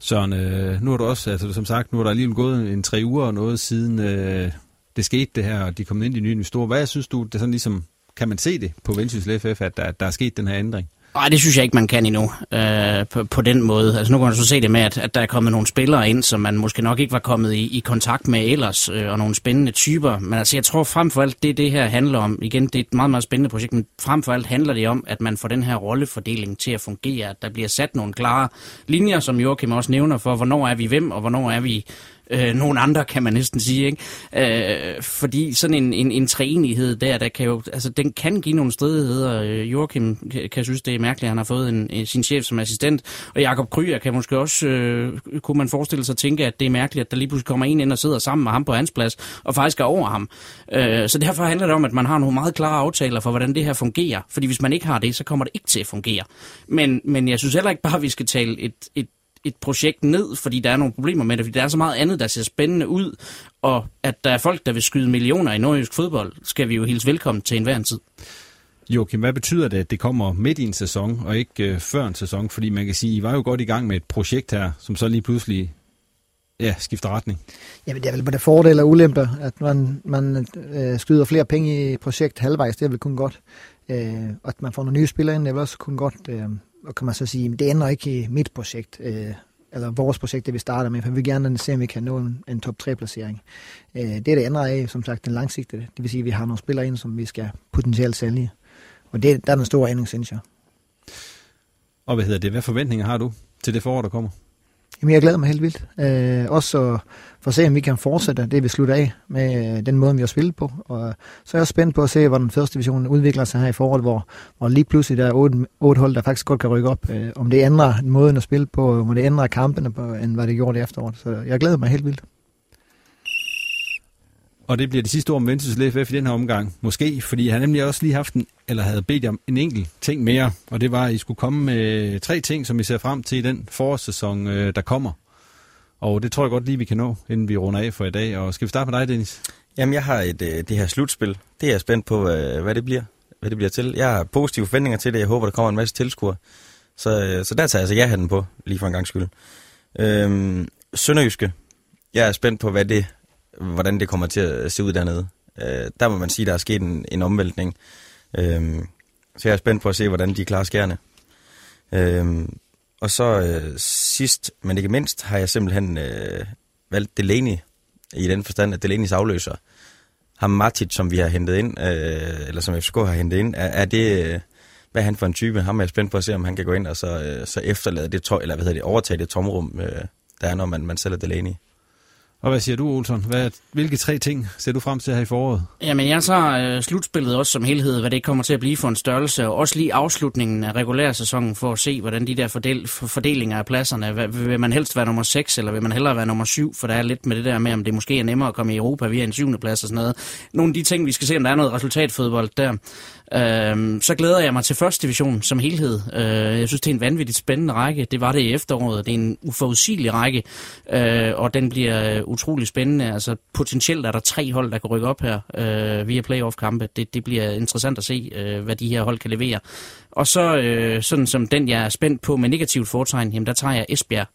Søren, øh, nu er du også, altså som sagt, nu er der alligevel gået en tre uger og noget siden øh, det skete det her, og de kom ind i nye investorer. Hvad synes du, det sådan ligesom, kan man se det på Vendsyssel FF, at der, der er sket den her ændring? Nej, det synes jeg ikke, man kan endnu øh, på, på den måde. Altså nu kan man så se det med, at, at der er kommet nogle spillere ind, som man måske nok ikke var kommet i, i kontakt med ellers, øh, og nogle spændende typer. Men altså jeg tror frem for alt, det det her handler om, igen, det er et meget, meget spændende projekt, men frem for alt handler det om, at man får den her rollefordeling til at fungere, at der bliver sat nogle klare linjer, som Joachim også nævner, for hvornår er vi hvem, og hvornår er vi øh, nogen andre, kan man næsten sige. Ikke? Øh, fordi sådan en, en, en træenighed der, der kan jo, altså, den kan give nogle stridigheder. Øh, Joachim kan, kan synes, det er mærkeligt, at han har fået en, en, sin chef som assistent. Og Jakob Kryer kan måske også, øh, kunne man forestille sig at tænke, at det er mærkeligt, at der lige pludselig kommer en ind og sidder sammen med ham på hans plads, og faktisk er over ham. Øh, så derfor handler det om, at man har nogle meget klare aftaler for, hvordan det her fungerer. Fordi hvis man ikke har det, så kommer det ikke til at fungere. Men, men jeg synes heller ikke bare, at vi skal tale et, et et projekt ned, fordi der er nogle problemer med det, fordi der er så meget andet, der ser spændende ud, og at der er folk, der vil skyde millioner i nordjysk fodbold, skal vi jo hilse velkommen til enhver tid. Joachim, hvad betyder det, at det kommer midt i en sæson, og ikke øh, før en sæson? Fordi man kan sige, I var jo godt i gang med et projekt her, som så lige pludselig ja, skifter retning. Jamen, det er vel både fordele og ulemper, at man, man øh, skyder flere penge i projekt halvvejs, det er vel kun godt. Øh, og at man får nogle nye spillere ind, det er vel også kun godt. Øh, og kan man så sige, det ender ikke i mit projekt, øh, eller vores projekt, det vi starter med, for vi vil gerne se, om vi kan nå en, en top 3-placering. Øh, det er det ændrer af, som sagt, den langsigtede. Det vil sige, at vi har nogle spillere ind, som vi skal potentielt sælge. Og det, der er den store ændring, synes jeg. Og hvad hedder det? Hvad forventninger har du til det forår, der kommer? Jamen, jeg glæder mig helt vildt. Øh, også for at se, om vi kan fortsætte det, vi slutter af med øh, den måde, vi har spillet på. Og øh, så er jeg spændt på at se, hvordan første division udvikler sig her i foråret, hvor, hvor lige pludselig der er otte, otte hold, der faktisk godt kan rykke op. Øh, om det ændrer måden at spille på, øh, om det ændrer kampene på, end hvad det gjorde det efteråret. Så jeg glæder mig helt vildt. Og det bliver det sidste ord om Vendsyssel FF i den her omgang. Måske, fordi han nemlig også lige haft en, eller havde bedt om en enkelt ting mere. Og det var, at I skulle komme med tre ting, som I ser frem til i den forårssæson, øh, der kommer. Og det tror jeg godt lige, vi kan nå, inden vi runder af for i dag. Og skal vi starte med dig, Dennis? Jamen, jeg har et, øh, det her slutspil. Det er jeg spændt på, hvad det bliver. Hvad det bliver til. Jeg har positive forventninger til det. Jeg håber, der kommer en masse tilskuere. Så, øh, så der tager jeg altså ja-hatten på, lige for en gang skyld. Øhm, Sønderjyske. Jeg er spændt på, hvad det, hvordan det kommer til at se ud dernede. Øh, der må man sige, der er sket en, en omvæltning. Øh, så jeg er spændt på at se, hvordan de klarer skærene. Øh, og så øh, sidst, men ikke mindst, har jeg simpelthen øh, valgt Delaney, i den forstand, at Delaney's afløser, ham Matic, som vi har hentet ind, øh, eller som FCK har hentet ind, er, er det, øh, hvad er han for en type? Ham er jeg spændt på at se, om han kan gå ind og så, øh, så efterlade det, to, eller hvad hedder det, overtage det tomrum, øh, der er, når man, man sælger Delaney. Og hvad siger du, Olsen? Hvad, hvilke tre ting ser du frem til her i foråret? Jamen, jeg tager øh, slutspillet også som helhed, hvad det kommer til at blive for en størrelse, og også lige afslutningen af regulær sæsonen for at se, hvordan de der fordel, fordelinger af pladserne, hvad, vil man helst være nummer 6, eller vil man hellere være nummer 7, for der er lidt med det der med, om det måske er nemmere at komme i Europa via en syvende plads og sådan noget. Nogle af de ting, vi skal se, om der er noget resultatfodbold der. Øhm, så glæder jeg mig til første division som helhed. Øh, jeg synes, det er en vanvittigt spændende række. Det var det i efteråret. Det er en uforudsigelig række, øh, og den bliver øh, utrolig spændende. Altså potentielt er der tre hold, der kan rykke op her øh, via playoff-kampe. Det, det bliver interessant at se, øh, hvad de her hold kan levere. Og så øh, sådan som den, jeg er spændt på med negativt fortegn, jamen der tager jeg Esbjerg.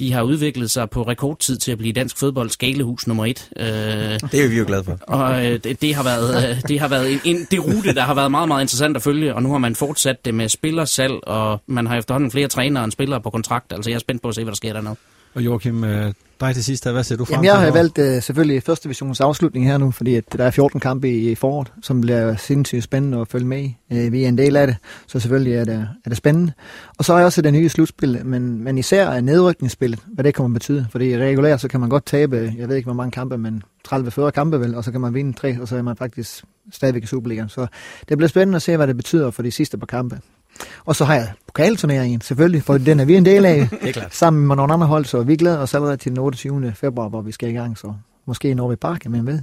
De har udviklet sig på rekordtid til at blive dansk fodbold skalehus nummer et. Øh, det er vi jo glade for. Og øh, det, det har været, øh, det har været en, en, det rute, der har været meget, meget interessant at følge, og nu har man fortsat det med spillersalg, og man har efterhånden flere trænere end spillere på kontrakt. Altså jeg er spændt på at se, hvad der sker dernede. Og Joachim, øh, dig til sidst, hvad ser du frem Jamen, jeg har valgt uh, selvfølgelig første divisions afslutning her nu, fordi at der er 14 kampe i, i foråret, som bliver sindssygt spændende at følge med i. Uh, vi er en del af det, så selvfølgelig er det, er det spændende. Og så er også det nye slutspil, men, men især er nedrykningsspillet, hvad det kommer at betyde. Fordi regulært, så kan man godt tabe, jeg ved ikke hvor mange kampe, men 30-40 kampe vel, og så kan man vinde tre, og så er man faktisk stadigvæk i Superligaen. Så det bliver spændende at se, hvad det betyder for de sidste par kampe. Og så har jeg pokalturneringen, selvfølgelig, for den er vi en del af, [laughs] det er klart. sammen med nogle andre hold, så vi glæder os allerede til den 28. februar, hvor vi skal i gang, så måske når vi parken, men ved.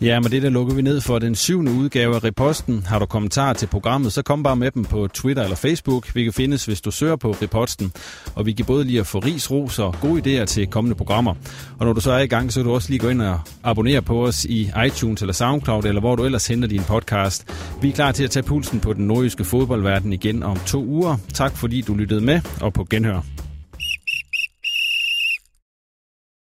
Ja, men det der lukker vi ned for den syvende udgave af Reposten. Har du kommentarer til programmet, så kom bare med dem på Twitter eller Facebook. Vi kan findes, hvis du søger på Reposten. Og vi kan både lige at få ris, ros og gode idéer til kommende programmer. Og når du så er i gang, så kan du også lige gå ind og abonnere på os i iTunes eller SoundCloud, eller hvor du ellers henter din podcast. Vi er klar til at tage pulsen på den nordjyske fodboldverden igen om to uger. Tak fordi du lyttede med, og på genhør.